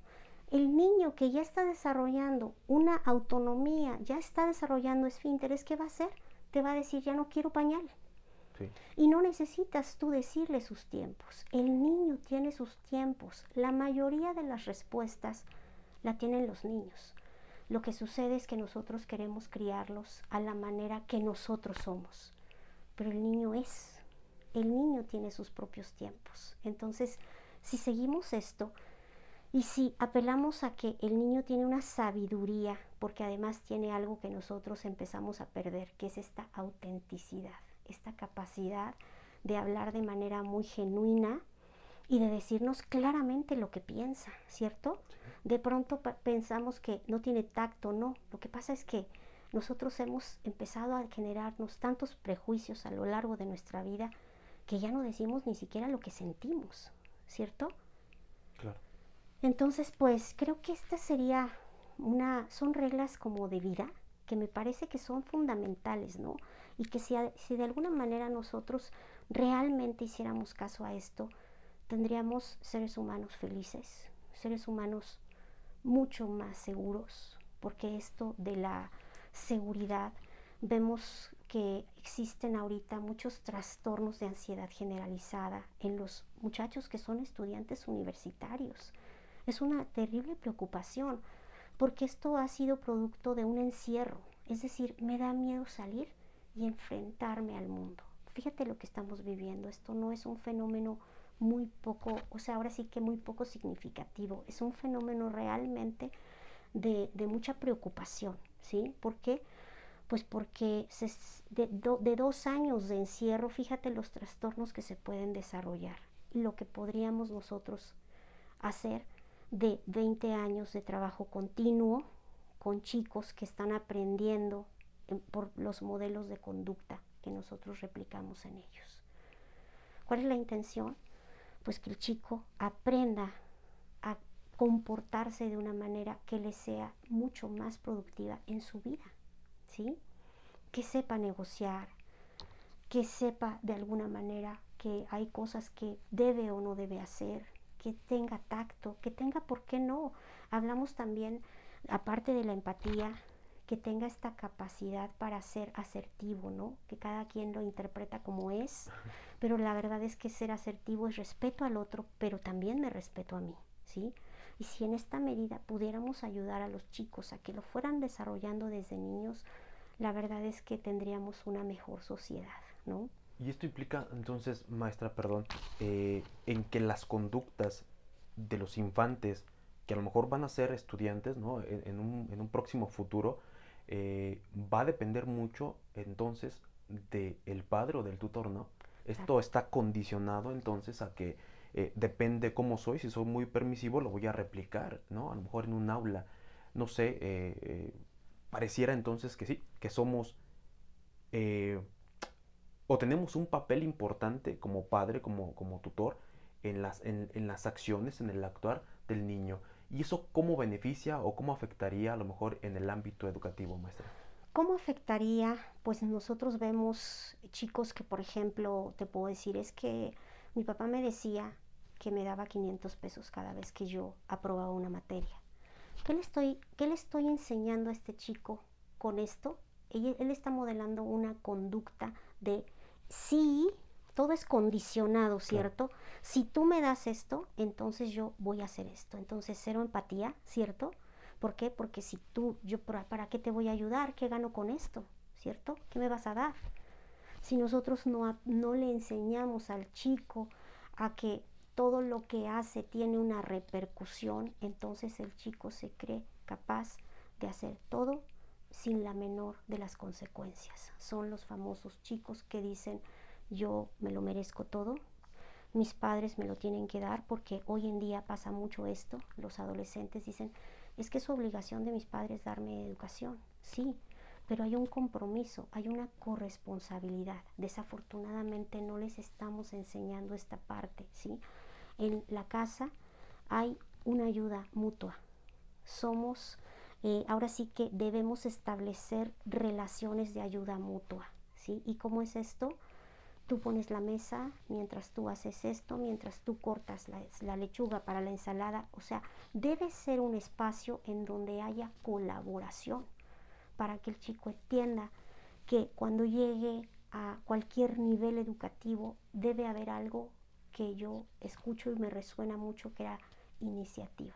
El niño que ya está desarrollando una autonomía, ya está desarrollando esfínteres, ¿qué va a hacer? Te va a decir, ya no quiero pañal. Y no necesitas tú decirle sus tiempos. El niño tiene sus tiempos. La mayoría de las respuestas la tienen los niños. Lo que sucede es que nosotros queremos criarlos a la manera que nosotros somos. Pero el niño es el niño tiene sus propios tiempos. Entonces, si seguimos esto y si apelamos a que el niño tiene una sabiduría, porque además tiene algo que nosotros empezamos a perder, que es esta autenticidad, esta capacidad de hablar de manera muy genuina y de decirnos claramente lo que piensa, ¿cierto? De pronto pensamos que no tiene tacto, no. Lo que pasa es que nosotros hemos empezado a generarnos tantos prejuicios a lo largo de nuestra vida que ya no decimos ni siquiera lo que sentimos, ¿cierto? Claro. Entonces, pues creo que esta sería una, son reglas como de vida que me parece que son fundamentales, ¿no? Y que si, si de alguna manera nosotros realmente hiciéramos caso a esto, tendríamos seres humanos felices, seres humanos mucho más seguros, porque esto de la seguridad vemos que existen ahorita muchos trastornos de ansiedad generalizada en los muchachos que son estudiantes universitarios. Es una terrible preocupación porque esto ha sido producto de un encierro, es decir, me da miedo salir y enfrentarme al mundo. Fíjate lo que estamos viviendo, esto no es un fenómeno muy poco, o sea, ahora sí que muy poco significativo, es un fenómeno realmente de, de mucha preocupación, ¿sí? Porque pues porque de, de, dos años de encierro, fíjate los trastornos que se pueden desarrollar y lo que podríamos nosotros hacer de 20 años de trabajo continuo con chicos que están aprendiendo por los modelos de conducta que nosotros replicamos en ellos. ¿Cuál es la intención? Pues que el chico aprenda a comportarse de una manera que le sea mucho más productiva en su vida. Que sepa negociar, que sepa de alguna manera que hay cosas que debe o no debe hacer, que tenga tacto, que tenga, ¿por qué no? Hablamos también, aparte de la empatía, que tenga esta capacidad para ser asertivo, ¿no? Que cada quien lo interpreta como es, *laughs* pero la verdad es que ser asertivo es respeto al otro, pero también me respeto a mí, ¿sí? Y si en esta medida pudiéramos ayudar a los chicos a que lo fueran desarrollando desde niños, la verdad es que tendríamos una mejor sociedad, ¿no? Y esto implica entonces, maestra, perdón, eh, en que las conductas de los infantes, que a lo mejor van a ser estudiantes, ¿no? En, un, próximo futuro, eh, va a depender mucho entonces del padre o del tutor, ¿no? Esto está condicionado entonces a que eh, depende cómo soy, si soy muy permisivo lo voy a replicar, ¿no? A lo mejor en un aula, no sé, pareciera entonces que sí, que somos, eh, o tenemos un papel importante como padre, como, como tutor, en las, en, en las acciones, en el actuar del niño. ¿Y eso cómo beneficia o cómo afectaría a lo mejor en el ámbito educativo, maestra? ¿Cómo afectaría? Pues nosotros vemos chicos que, por ejemplo, te puedo decir, es que mi papá me decía que me daba 500 pesos cada vez que yo aprobaba una materia. ¿Qué le estoy, qué le estoy enseñando a este chico con esto? Él, está modelando una conducta de sí, todo es condicionado, ¿cierto? Si tú me das esto, entonces yo voy a hacer esto. Entonces, cero empatía, ¿cierto? ¿Por qué? Porque si tú, yo, ¿para, qué te voy a ayudar? ¿Qué gano con esto? ¿Cierto? ¿Qué me vas a dar? Si nosotros no, no le enseñamos al chico a que todo lo que hace tiene una repercusión, entonces el chico se cree capaz de hacer todo sin la menor de las consecuencias. Son los famosos chicos que dicen, yo me lo merezco todo, mis padres me lo tienen que dar, porque hoy en día pasa mucho esto, los adolescentes dicen, es que es obligación de mis padres darme educación, sí, pero hay un compromiso, hay una corresponsabilidad. Desafortunadamente no les estamos enseñando esta parte, ¿sí? En la casa hay una ayuda mutua. Somos, eh, ahora sí que debemos establecer relaciones de ayuda mutua, ¿sí? ¿Y cómo es esto? Tú pones la mesa mientras tú haces esto, mientras tú cortas la, lechuga para la ensalada. O sea, debe ser un espacio en donde haya colaboración para que el chico entienda que cuando llegue a cualquier nivel educativo debe haber algo que yo escucho y me resuena mucho que era iniciativa.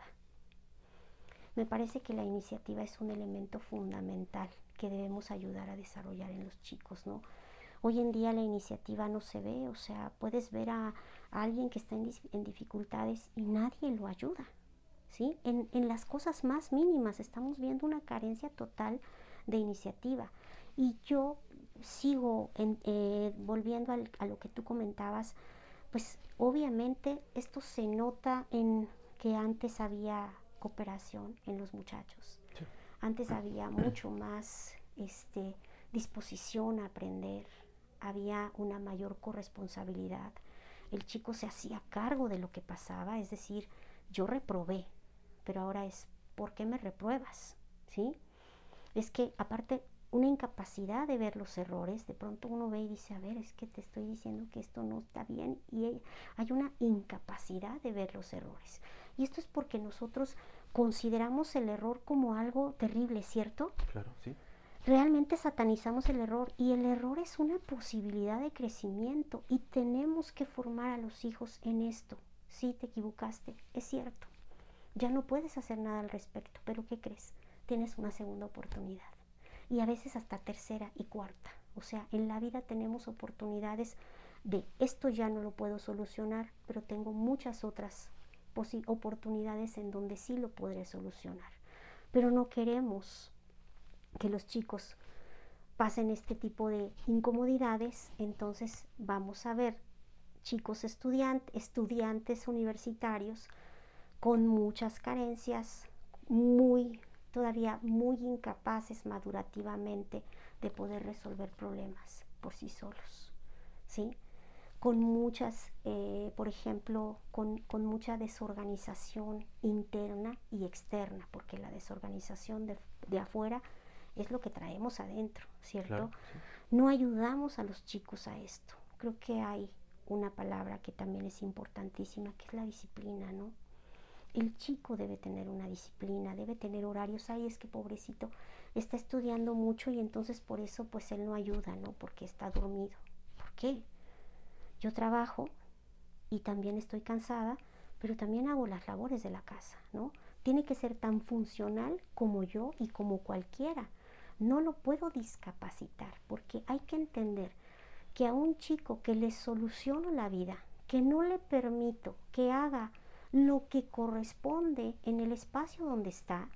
Me parece que la iniciativa es un elemento fundamental que debemos ayudar a desarrollar en los chicos, ¿no? Hoy en día la iniciativa no se ve, o sea, puedes ver a, alguien que está en, dificultades y nadie lo ayuda, ¿sí? En, las cosas más mínimas estamos viendo una carencia total de iniciativa. Y yo sigo eh, volviendo a lo que tú comentabas, pues obviamente esto se nota en que antes había cooperación en los muchachos. Antes había mucho más este, disposición a aprender, había una mayor corresponsabilidad. El chico se hacía cargo de lo que pasaba, es decir, yo reprobé, pero ahora es, ¿por qué me repruebas? ¿Sí? Es que aparte una incapacidad de ver los errores, de pronto uno ve y dice, a ver, es que te estoy diciendo que esto no está bien y hay una incapacidad de ver los errores. Y esto es porque nosotros consideramos el error como algo terrible, ¿cierto? Claro, sí realmente satanizamos el error y el error es una posibilidad de crecimiento y tenemos que formar a los hijos en esto. Sí, te equivocaste, es cierto. Ya no puedes hacer nada al respecto, pero ¿qué crees? Tienes una segunda oportunidad y a veces hasta tercera y cuarta. O sea, en la vida tenemos oportunidades de esto ya no lo puedo solucionar, pero tengo muchas otras oportunidades en donde sí lo podré solucionar. Pero no queremos que los chicos pasen este tipo de incomodidades, entonces vamos a ver chicos estudiantes, estudiantes universitarios con muchas carencias, muy todavía muy incapaces madurativamente de poder resolver problemas por sí solos, ¿sí? Con muchas, eh, por ejemplo, con, con, mucha desorganización interna y externa, porque la desorganización de, de afuera es lo que traemos adentro, ¿cierto? No ayudamos a los chicos a esto. Creo que hay una palabra que también es importantísima, que es la disciplina, ¿no? El chico debe tener una disciplina, debe tener horarios. Ay, es que pobrecito está estudiando mucho y entonces por eso pues él no ayuda, ¿no? Porque está dormido. ¿Por qué? Yo trabajo y también estoy cansada, pero también hago las labores de la casa, ¿no? Tiene que ser tan funcional como yo y como cualquiera no lo puedo discapacitar porque hay que entender que a un chico que le soluciono la vida, que no le permito que haga lo que corresponde en el espacio donde está,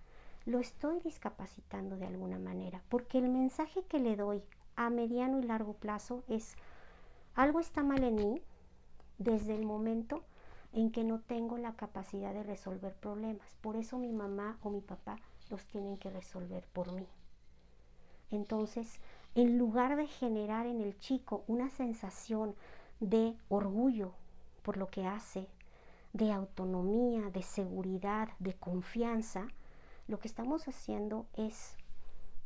lo estoy discapacitando de alguna manera, porque el mensaje que le doy a mediano y largo plazo es, algo está mal en mí desde el momento en que no tengo la capacidad de resolver problemas. Por eso mi mamá o mi papá los tienen que resolver por mí. Entonces, en lugar de generar en el chico una sensación de orgullo por lo que hace, de autonomía, de seguridad, de confianza, lo que estamos haciendo es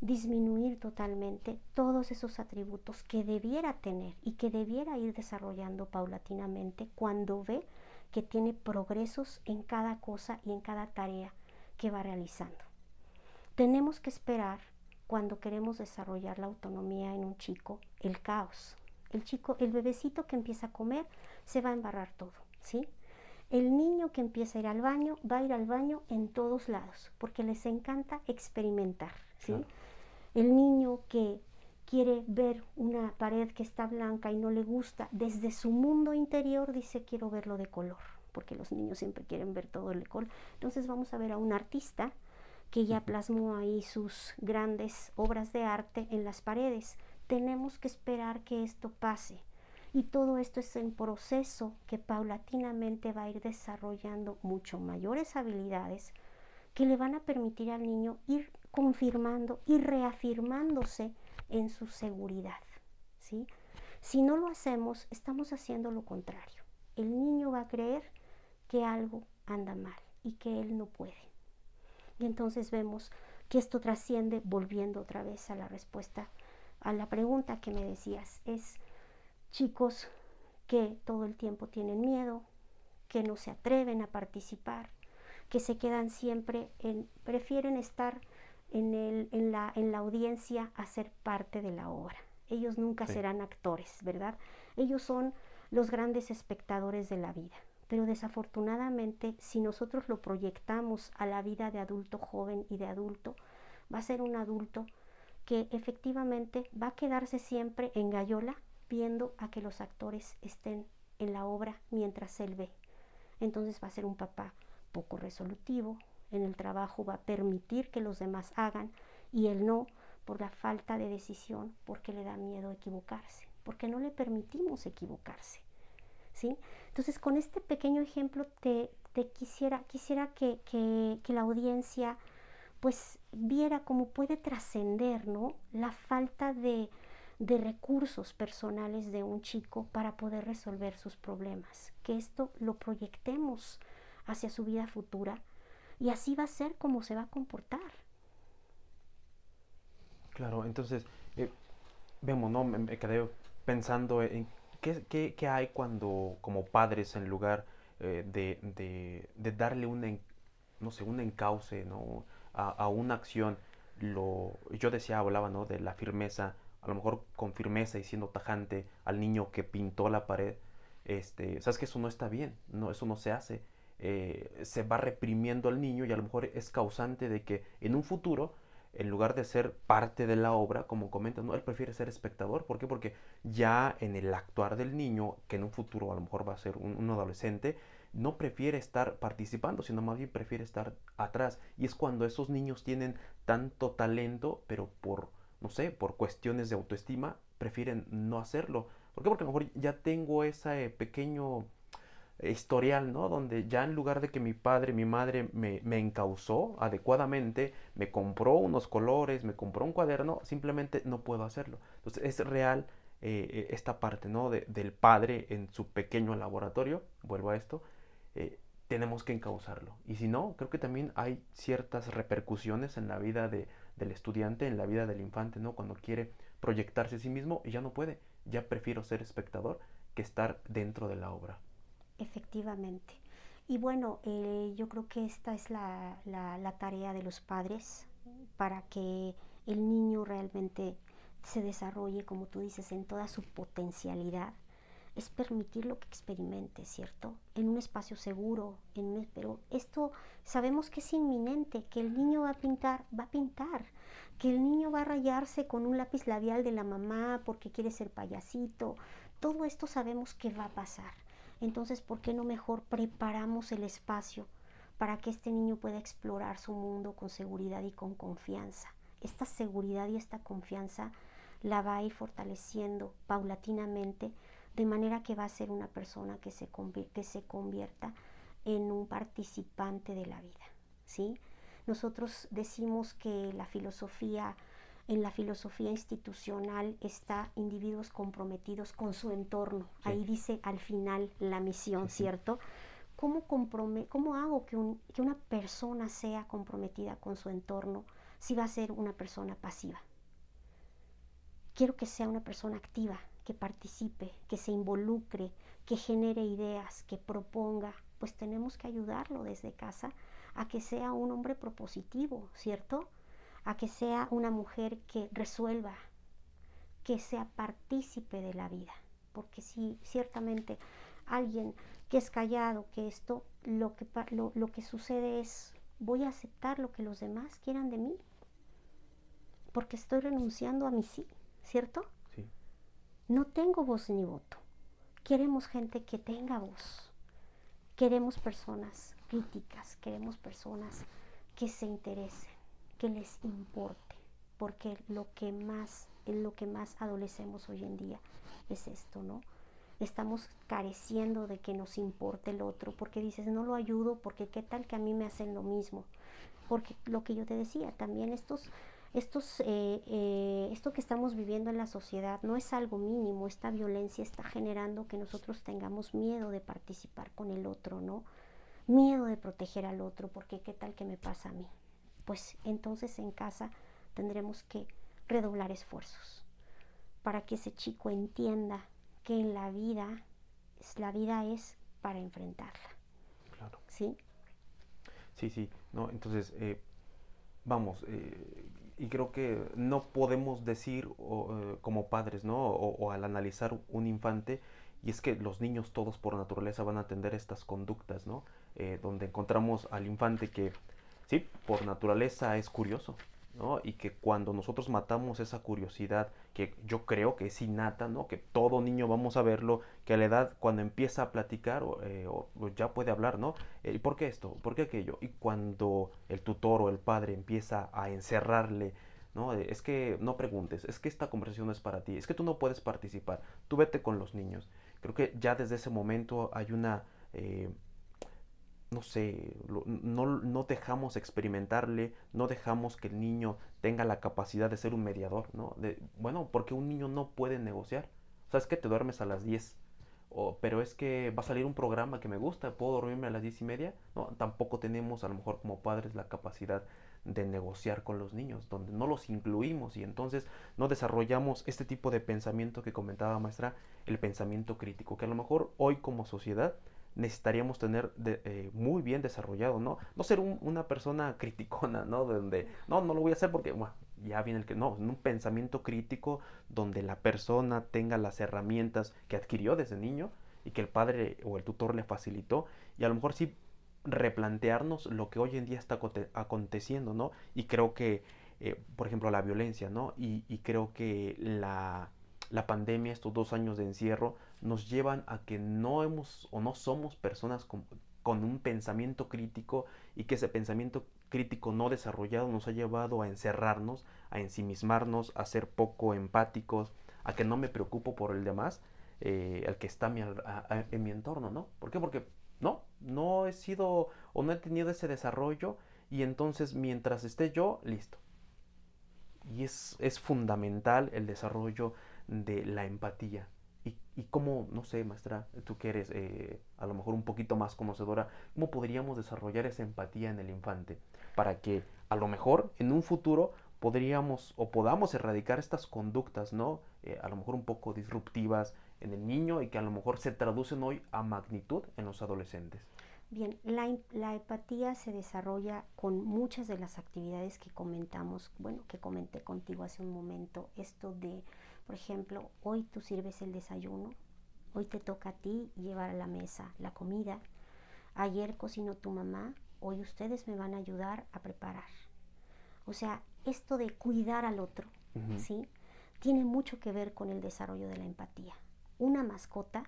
disminuir totalmente todos esos atributos que debiera tener y que debiera ir desarrollando paulatinamente cuando ve que tiene progresos en cada cosa y en cada tarea que va realizando. Tenemos que esperar cuando queremos desarrollar la autonomía en un chico, el caos. El chico, el bebecito que empieza a comer, se va a embarrar todo, ¿sí? El niño que empieza a ir al baño va a ir al baño en todos lados, porque les encanta experimentar, ¿sí? El niño que quiere ver una pared que está blanca y no le gusta, desde su mundo interior dice quiero verlo de color, porque los niños siempre quieren ver todo el color. Entonces vamos a ver a un artista que ya plasmó ahí sus grandes obras de arte en las paredes. Tenemos que esperar que esto pase. Y todo esto es en proceso que paulatinamente va a ir desarrollando mucho mayores habilidades que le van a permitir al niño ir confirmando y reafirmándose en su seguridad. ¿sí? Si no lo hacemos, estamos haciendo lo contrario. El niño va a creer que algo anda mal y que él no puede. Y entonces vemos que esto trasciende, volviendo otra vez a la respuesta a la pregunta que me decías, es chicos que todo el tiempo tienen miedo, que no se atreven a participar, que se quedan siempre en, prefieren estar en, el, en, la, en la audiencia a ser parte de la obra. Ellos nunca serán actores, ¿verdad? Ellos son los grandes espectadores de la vida. Pero desafortunadamente, si nosotros lo proyectamos a la vida de adulto joven y de adulto, va a ser un adulto que efectivamente va a quedarse siempre en gallola viendo a que los actores estén en la obra mientras él ve. Entonces va a ser un papá poco resolutivo, en el trabajo va a permitir que los demás hagan y él no por la falta de decisión, porque le da miedo equivocarse, porque no le permitimos equivocarse. ¿sí? Entonces, con este pequeño ejemplo te, quisiera, quisiera que, que, la audiencia pues viera cómo puede trascender ¿no? la falta de, de recursos personales de un chico para poder resolver sus problemas, que esto lo proyectemos hacia su vida futura y así va a ser como se va a comportar. Claro, entonces, eh, vemos, ¿no? Me, quedé pensando en qué, qué, hay cuando, como padres, en lugar eh, de, de, darle un, no sé, un encauce, ¿no? A, a, una acción, lo, yo decía, hablaba, ¿no? De la firmeza, a lo mejor con firmeza y siendo tajante al niño que pintó la pared, este, sabes que eso no está bien, no, eso no se hace. Eh, se va reprimiendo al niño y a lo mejor es causante de que en un futuro, en lugar de ser parte de la obra, como comentas, ¿no? él prefiere ser espectador. ¿Por qué? Porque ya en el actuar del niño, que en un futuro a lo mejor va a ser un, adolescente, no prefiere estar participando, sino más bien prefiere estar atrás. Y es cuando esos niños tienen tanto talento, pero por, no sé, por cuestiones de autoestima, prefieren no hacerlo. ¿Por qué? Porque a lo mejor ya tengo ese pequeño historial, ¿no? Donde ya en lugar de que mi padre, mi madre me, me encausó adecuadamente, me compró unos colores, me compró un cuaderno, simplemente no puedo hacerlo. Entonces es real eh, eh, esta parte, ¿no? del padre en su pequeño laboratorio, vuelvo a esto, eh, tenemos que encauzarlo. Y si no, creo que también hay ciertas repercusiones en la vida de, del estudiante, en la vida del infante, ¿no? Cuando quiere proyectarse a sí mismo y ya no puede, ya prefiero ser espectador que estar dentro de la obra. Efectivamente. Y bueno, eh, yo creo que esta es la, la, tarea de los padres para que el niño realmente se desarrolle, como tú dices, en toda su potencialidad, es permitirlo que experimente, ¿cierto? En un espacio seguro, en un, pero esto sabemos que es inminente, que el niño va a pintar, va a pintar, que el niño va a rayarse con un lápiz labial de la mamá porque quiere ser payasito, todo esto sabemos que va a pasar. Entonces, ¿por qué no mejor preparamos el espacio para que este niño pueda explorar su mundo con seguridad y con confianza? Esta seguridad y esta confianza la va a ir fortaleciendo paulatinamente, de manera que va a ser una persona que se, que se convierta en un participante de la vida. ¿sí? Nosotros decimos que la filosofía en la filosofía institucional está individuos comprometidos con su entorno. Ahí dice al final la misión, ¿cierto? ¿Cómo, ¿Cómo hago que, que una persona sea comprometida con su entorno si va a ser una persona pasiva? Quiero que sea una persona activa, que participe, que se involucre, que genere ideas, que proponga. Pues tenemos que ayudarlo desde casa a que sea un hombre propositivo, ¿cierto? a que sea una mujer que resuelva, que sea partícipe de la vida. Porque si ciertamente alguien que es callado, que esto, lo que, lo, lo que sucede es, voy a aceptar lo que los demás quieran de mí, porque estoy renunciando a mi sí, ¿cierto? No tengo voz ni voto. Queremos gente que tenga voz. Queremos personas críticas, queremos personas que se interesen que les importe, porque lo que más, lo que más adolecemos hoy en día es esto, ¿no? Estamos careciendo de que nos importe el otro, porque dices, no lo ayudo, porque qué tal que a mí me hacen lo mismo. Porque lo que yo te decía, también estos, estos, eh, eh, esto que estamos viviendo en la sociedad no es algo mínimo, esta violencia está generando que nosotros tengamos miedo de participar con el otro, ¿no? Miedo de proteger al otro, porque qué tal que me pasa a mí pues entonces en casa tendremos que redoblar esfuerzos para que ese chico entienda que en la vida, la vida es para enfrentarla. Claro. ¿Sí? Sí, sí. No, entonces, eh, vamos, eh, y creo que no podemos decir eh, como padres, ¿no? O, al analizar un infante, y es que los niños todos por naturaleza van a atender estas conductas, ¿no? donde encontramos al infante que sí, por naturaleza es curioso, ¿no? Y que cuando nosotros matamos esa curiosidad, que yo creo que es innata, ¿no? Que todo niño vamos a verlo, que a la edad cuando empieza a platicar o, eh, ya puede hablar, ¿no? Eh, ¿Y por qué esto? ¿Por qué aquello? Y cuando el tutor o el padre empieza a encerrarle, ¿no? Eh, es que no preguntes, es que esta conversación no es para ti, es que tú no puedes participar, tú vete con los niños. Creo que ya desde ese momento hay una no sé, no, no, dejamos experimentarle, no dejamos que el niño tenga la capacidad de ser un mediador, ¿no? De, bueno, porque un niño no puede negociar. O sea, es que te duermes a las 10, o, pero es que va a salir un programa que me gusta, puedo dormirme a las 10 y media. No, tampoco tenemos a lo mejor como padres la capacidad de negociar con los niños, donde no los incluimos y entonces no desarrollamos este tipo de pensamiento que comentaba maestra, el pensamiento crítico, que a lo mejor hoy como sociedad necesitaríamos tener eh, muy bien desarrollado, ¿no? No ser una persona *laughs* criticona, ¿no? Donde, no, no lo voy a hacer porque, bueno, ya viene el que, no, un pensamiento crítico donde la persona tenga las herramientas que adquirió desde niño y que el padre o el tutor le facilitó y a lo mejor sí replantearnos lo que hoy en día está aconteciendo, ¿no? Y creo que, eh, por ejemplo, la violencia, ¿no? Y, y creo que la, la pandemia, estos dos años de encierro, nos llevan a que no hemos o no somos personas con, un pensamiento crítico y que ese pensamiento crítico no desarrollado nos ha llevado a encerrarnos, a ensimismarnos, a ser poco empáticos, a que no me preocupo por el demás, eh, el que está en mi entorno, ¿no? ¿Por qué? Porque no, no he sido o no he tenido ese desarrollo y entonces mientras esté yo, listo. Y es, es fundamental el desarrollo de la empatía. Y, y cómo, no sé, maestra, tú que eres eh, a lo mejor un poquito más conocedora, ¿cómo podríamos desarrollar esa empatía en el infante? Para que a lo mejor en un futuro podríamos o podamos erradicar estas conductas, ¿no? Eh, a lo mejor un poco disruptivas en el niño y que a lo mejor se traducen hoy a magnitud en los adolescentes. Bien, la, la, empatía se desarrolla con muchas de las actividades que comentamos, bueno, que comenté contigo hace un momento, esto de por ejemplo, hoy tú sirves el desayuno, hoy te toca a ti llevar a la mesa la comida, ayer cocinó tu mamá, hoy ustedes me van a ayudar a preparar. O sea, esto de cuidar al otro, ¿sí? Tiene mucho que ver con el desarrollo de la empatía. Una mascota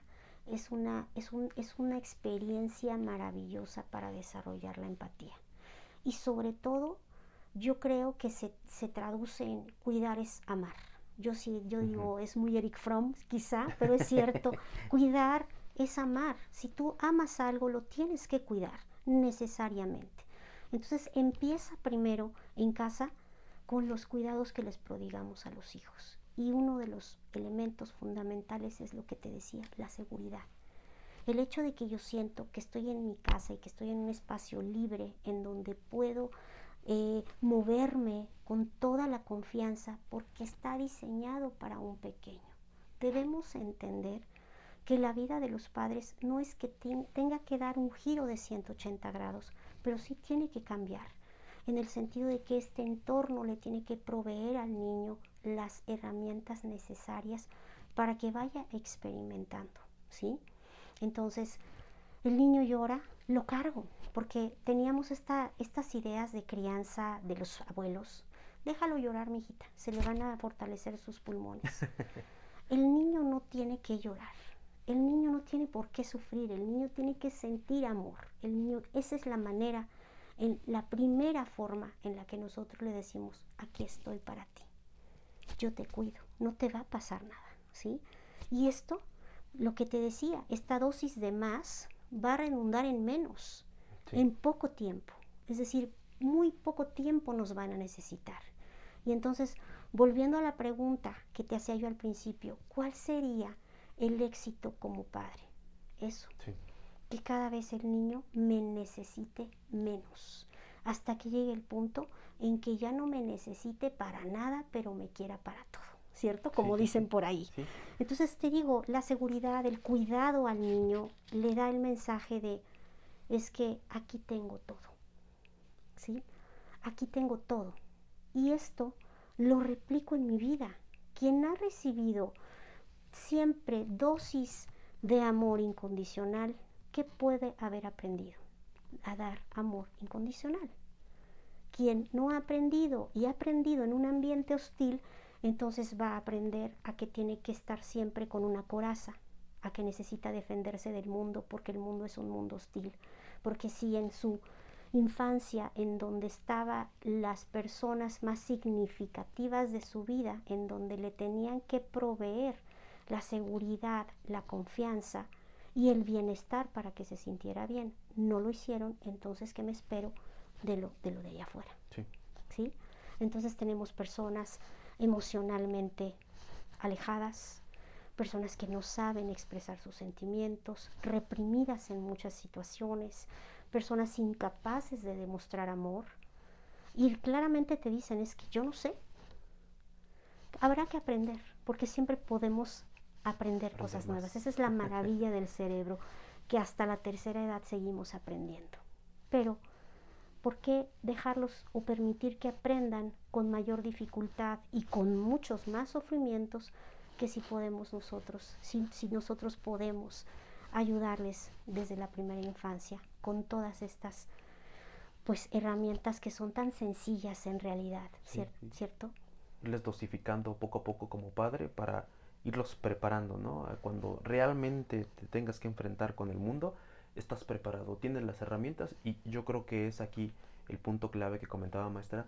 es una, es, es una experiencia maravillosa para desarrollar la empatía. Y sobre todo, yo creo que se, se traduce en cuidar es amar. Yo sí, yo digo, es muy Eric Fromm, quizá, pero es cierto. *laughs* cuidar es amar. Si tú amas algo, lo tienes que cuidar, necesariamente. Entonces empieza primero en casa con los cuidados que les prodigamos a los hijos. Y uno de los elementos fundamentales es lo que te decía, la seguridad. El hecho de que yo siento que estoy en mi casa y que estoy en un espacio libre en donde puedo eh, moverme con toda la confianza porque está diseñado para un pequeño. Debemos entender que la vida de los padres no es que tenga que dar un giro de 180 grados, pero sí tiene que cambiar, en el sentido de que este entorno le tiene que proveer al niño las herramientas necesarias para que vaya experimentando, ¿sí? Entonces, el niño llora, lo cargo, porque teníamos esta, estas ideas de crianza de los abuelos. Déjalo llorar, mijita, se le van a fortalecer sus pulmones. *laughs* El niño no tiene que llorar. El niño no tiene por qué sufrir, el niño tiene que sentir amor. El niño, esa es la manera, en la primera forma en la que nosotros le decimos, aquí estoy para ti. Yo te cuido, no te va a pasar nada, ¿sí? Y esto, lo que te decía, esta dosis de más va a redundar en menos, en poco tiempo. Es decir, muy poco tiempo nos van a necesitar. Y entonces, volviendo a la pregunta que te hacía yo al principio, ¿cuál sería el éxito como padre. Eso. Que cada vez el niño me necesite menos. Hasta que llegue el punto en que ya no me necesite para nada, pero me quiera para todo. ¿Cierto? Como dicen por ahí. Entonces te digo, la seguridad, el cuidado al niño le da el mensaje de, es que aquí tengo todo. ¿Sí? Aquí tengo todo. Y esto lo replico en mi vida. Quien ha recibido siempre dosis de amor incondicional, ¿qué puede haber aprendido? A dar amor incondicional. Quien no ha aprendido y ha aprendido en un ambiente hostil, entonces va a aprender a que tiene que estar siempre con una coraza, a que necesita defenderse del mundo porque el mundo es un mundo hostil. Porque si en su infancia, en donde estaban las personas más significativas de su vida, en donde le tenían que proveer la seguridad, la confianza y el bienestar para que se sintiera bien. No lo hicieron, entonces ¿qué me espero de lo de, lo de allá afuera? Sí. Entonces tenemos personas emocionalmente alejadas, personas que no saben expresar sus sentimientos, reprimidas en muchas situaciones, personas incapaces de demostrar amor. Y claramente te dicen, es que yo no sé. Habrá que aprender, porque siempre podemos aprender cosas nuevas. Esa es la maravilla del cerebro, que hasta la tercera edad seguimos aprendiendo. Pero, ¿por qué dejarlos o permitir que aprendan con mayor dificultad y con muchos más sufrimientos que si podemos nosotros, si, nosotros podemos ayudarles desde la primera infancia con todas estas pues herramientas que son tan sencillas en realidad, ¿cierto? Les dosificando poco a poco como padre para irlos preparando, ¿no? Cuando realmente te tengas que enfrentar con el mundo, estás preparado, tienes las herramientas y yo creo que es aquí el punto clave que comentaba maestra,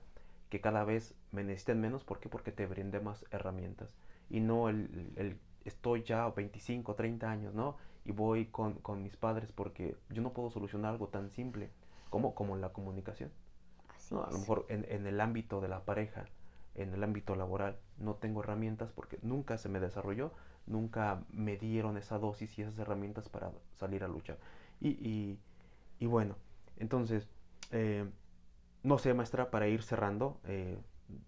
que cada vez me necesiten menos, ¿por qué? Porque te brinde más herramientas y no el, el estoy ya 25, 30 años, ¿no? Y voy con, con, mis padres porque yo no puedo solucionar algo tan simple como, como la comunicación. A lo mejor en, en el ámbito de la pareja, en el ámbito laboral. No tengo herramientas porque nunca se me desarrolló, nunca me dieron esa dosis y esas herramientas para salir a luchar. Y, y, bueno, entonces, eh, no sé, maestra, para ir cerrando, eh,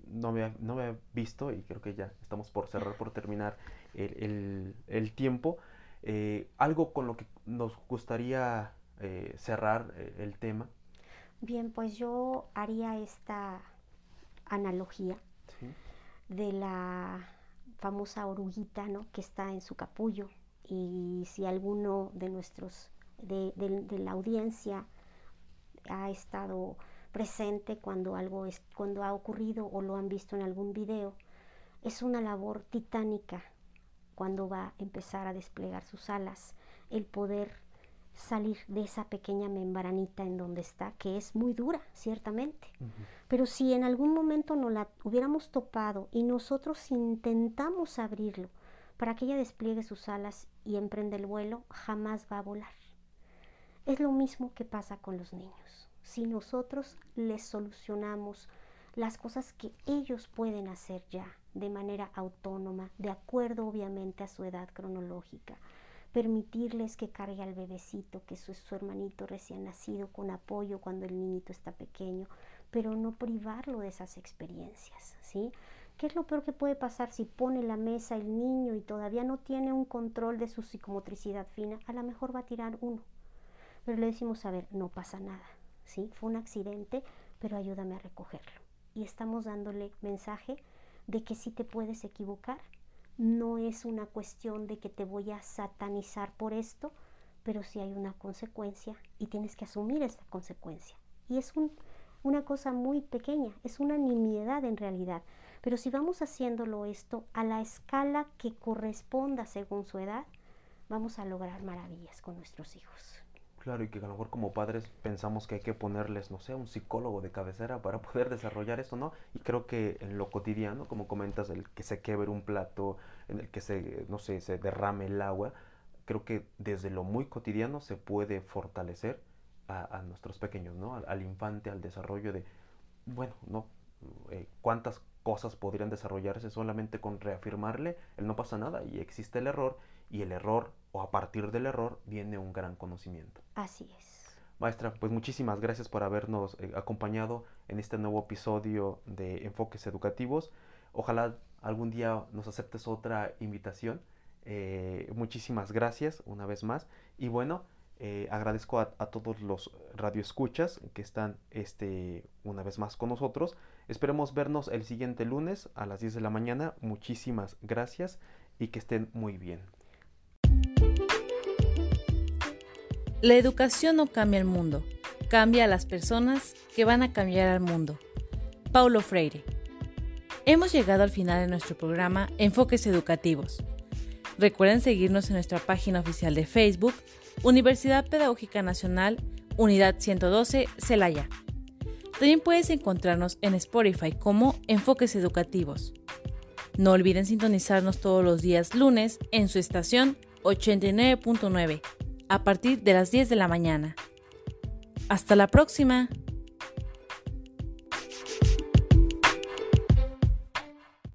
no, me, no me he visto y creo que ya estamos por cerrar, por terminar el, el, tiempo. Eh, algo con lo que nos gustaría cerrar el tema. Bien, pues yo haría esta analogía de la famosa oruguita ¿no? que está en su capullo y si alguno de nuestros de, la audiencia ha estado presente cuando algo es, cuando ha ocurrido o lo han visto en algún video es una labor titánica cuando va a empezar a desplegar sus alas el poder salir de esa pequeña membranita en donde está, que es muy dura, ciertamente. Pero si en algún momento no la hubiéramos topado y nosotros intentamos abrirlo para que ella despliegue sus alas y emprenda el vuelo, jamás va a volar. Es lo mismo que pasa con los niños. Si nosotros les solucionamos las cosas que ellos pueden hacer ya de manera autónoma, de acuerdo obviamente a su edad cronológica. Permitirles que cargue al bebecito, que es su hermanito recién nacido, con apoyo cuando el niñito está pequeño, pero no privarlo de esas experiencias, ¿sí? ¿Qué es lo peor que puede pasar si pone la mesa el niño y todavía no tiene un control de su psicomotricidad fina? A lo mejor va a tirar uno. Pero le decimos, a ver, no pasa nada, ¿sí? Fue un accidente, pero ayúdame a recogerlo. Y estamos dándole mensaje de que si te puedes equivocar, no es una cuestión de que te voy a satanizar por esto, pero sí hay una consecuencia y tienes que asumir esta consecuencia. Y es una cosa muy pequeña, es una nimiedad en realidad. Pero si vamos haciéndolo esto a la escala que corresponda según su edad, vamos a lograr maravillas con nuestros hijos. Claro, y que a lo mejor como padres pensamos que hay que ponerles, no sé, un psicólogo de cabecera para *laughs* poder desarrollar esto, ¿no? Y creo que en lo cotidiano, como comentas, el que se quebre un plato, en el que se, no sé, se derrame el agua, creo que desde lo muy cotidiano se puede fortalecer a, nuestros pequeños, ¿no? Al, infante, al desarrollo de, bueno, ¿no? Eh, ¿Cuántas cosas podrían desarrollarse solamente con reafirmarle el no pasa nada y existe el error y el error o a partir del error viene un gran conocimiento. Así es. Maestra, pues muchísimas gracias por habernos eh, acompañado en este nuevo episodio de Enfoques Educativos. Ojalá algún día nos aceptes otra invitación. Eh, muchísimas gracias una vez más. Y bueno, eh, agradezco a, a, todos los radioescuchas que están este, una vez más con nosotros. Esperemos vernos el siguiente lunes a las 10 de la mañana. Muchísimas gracias y que estén muy bien. La educación no cambia el mundo, cambia a las personas que van a cambiar al mundo. Paulo Freire. Hemos llegado al final de nuestro programa Enfoques Educativos. Recuerden seguirnos en nuestra página oficial de Facebook, Universidad Pedagógica Nacional, Unidad 112, Celaya. También puedes encontrarnos en Spotify como Enfoques Educativos. No olviden sintonizarnos todos los días lunes en su estación 89.9 a partir de las 10 de la mañana. Hasta la próxima.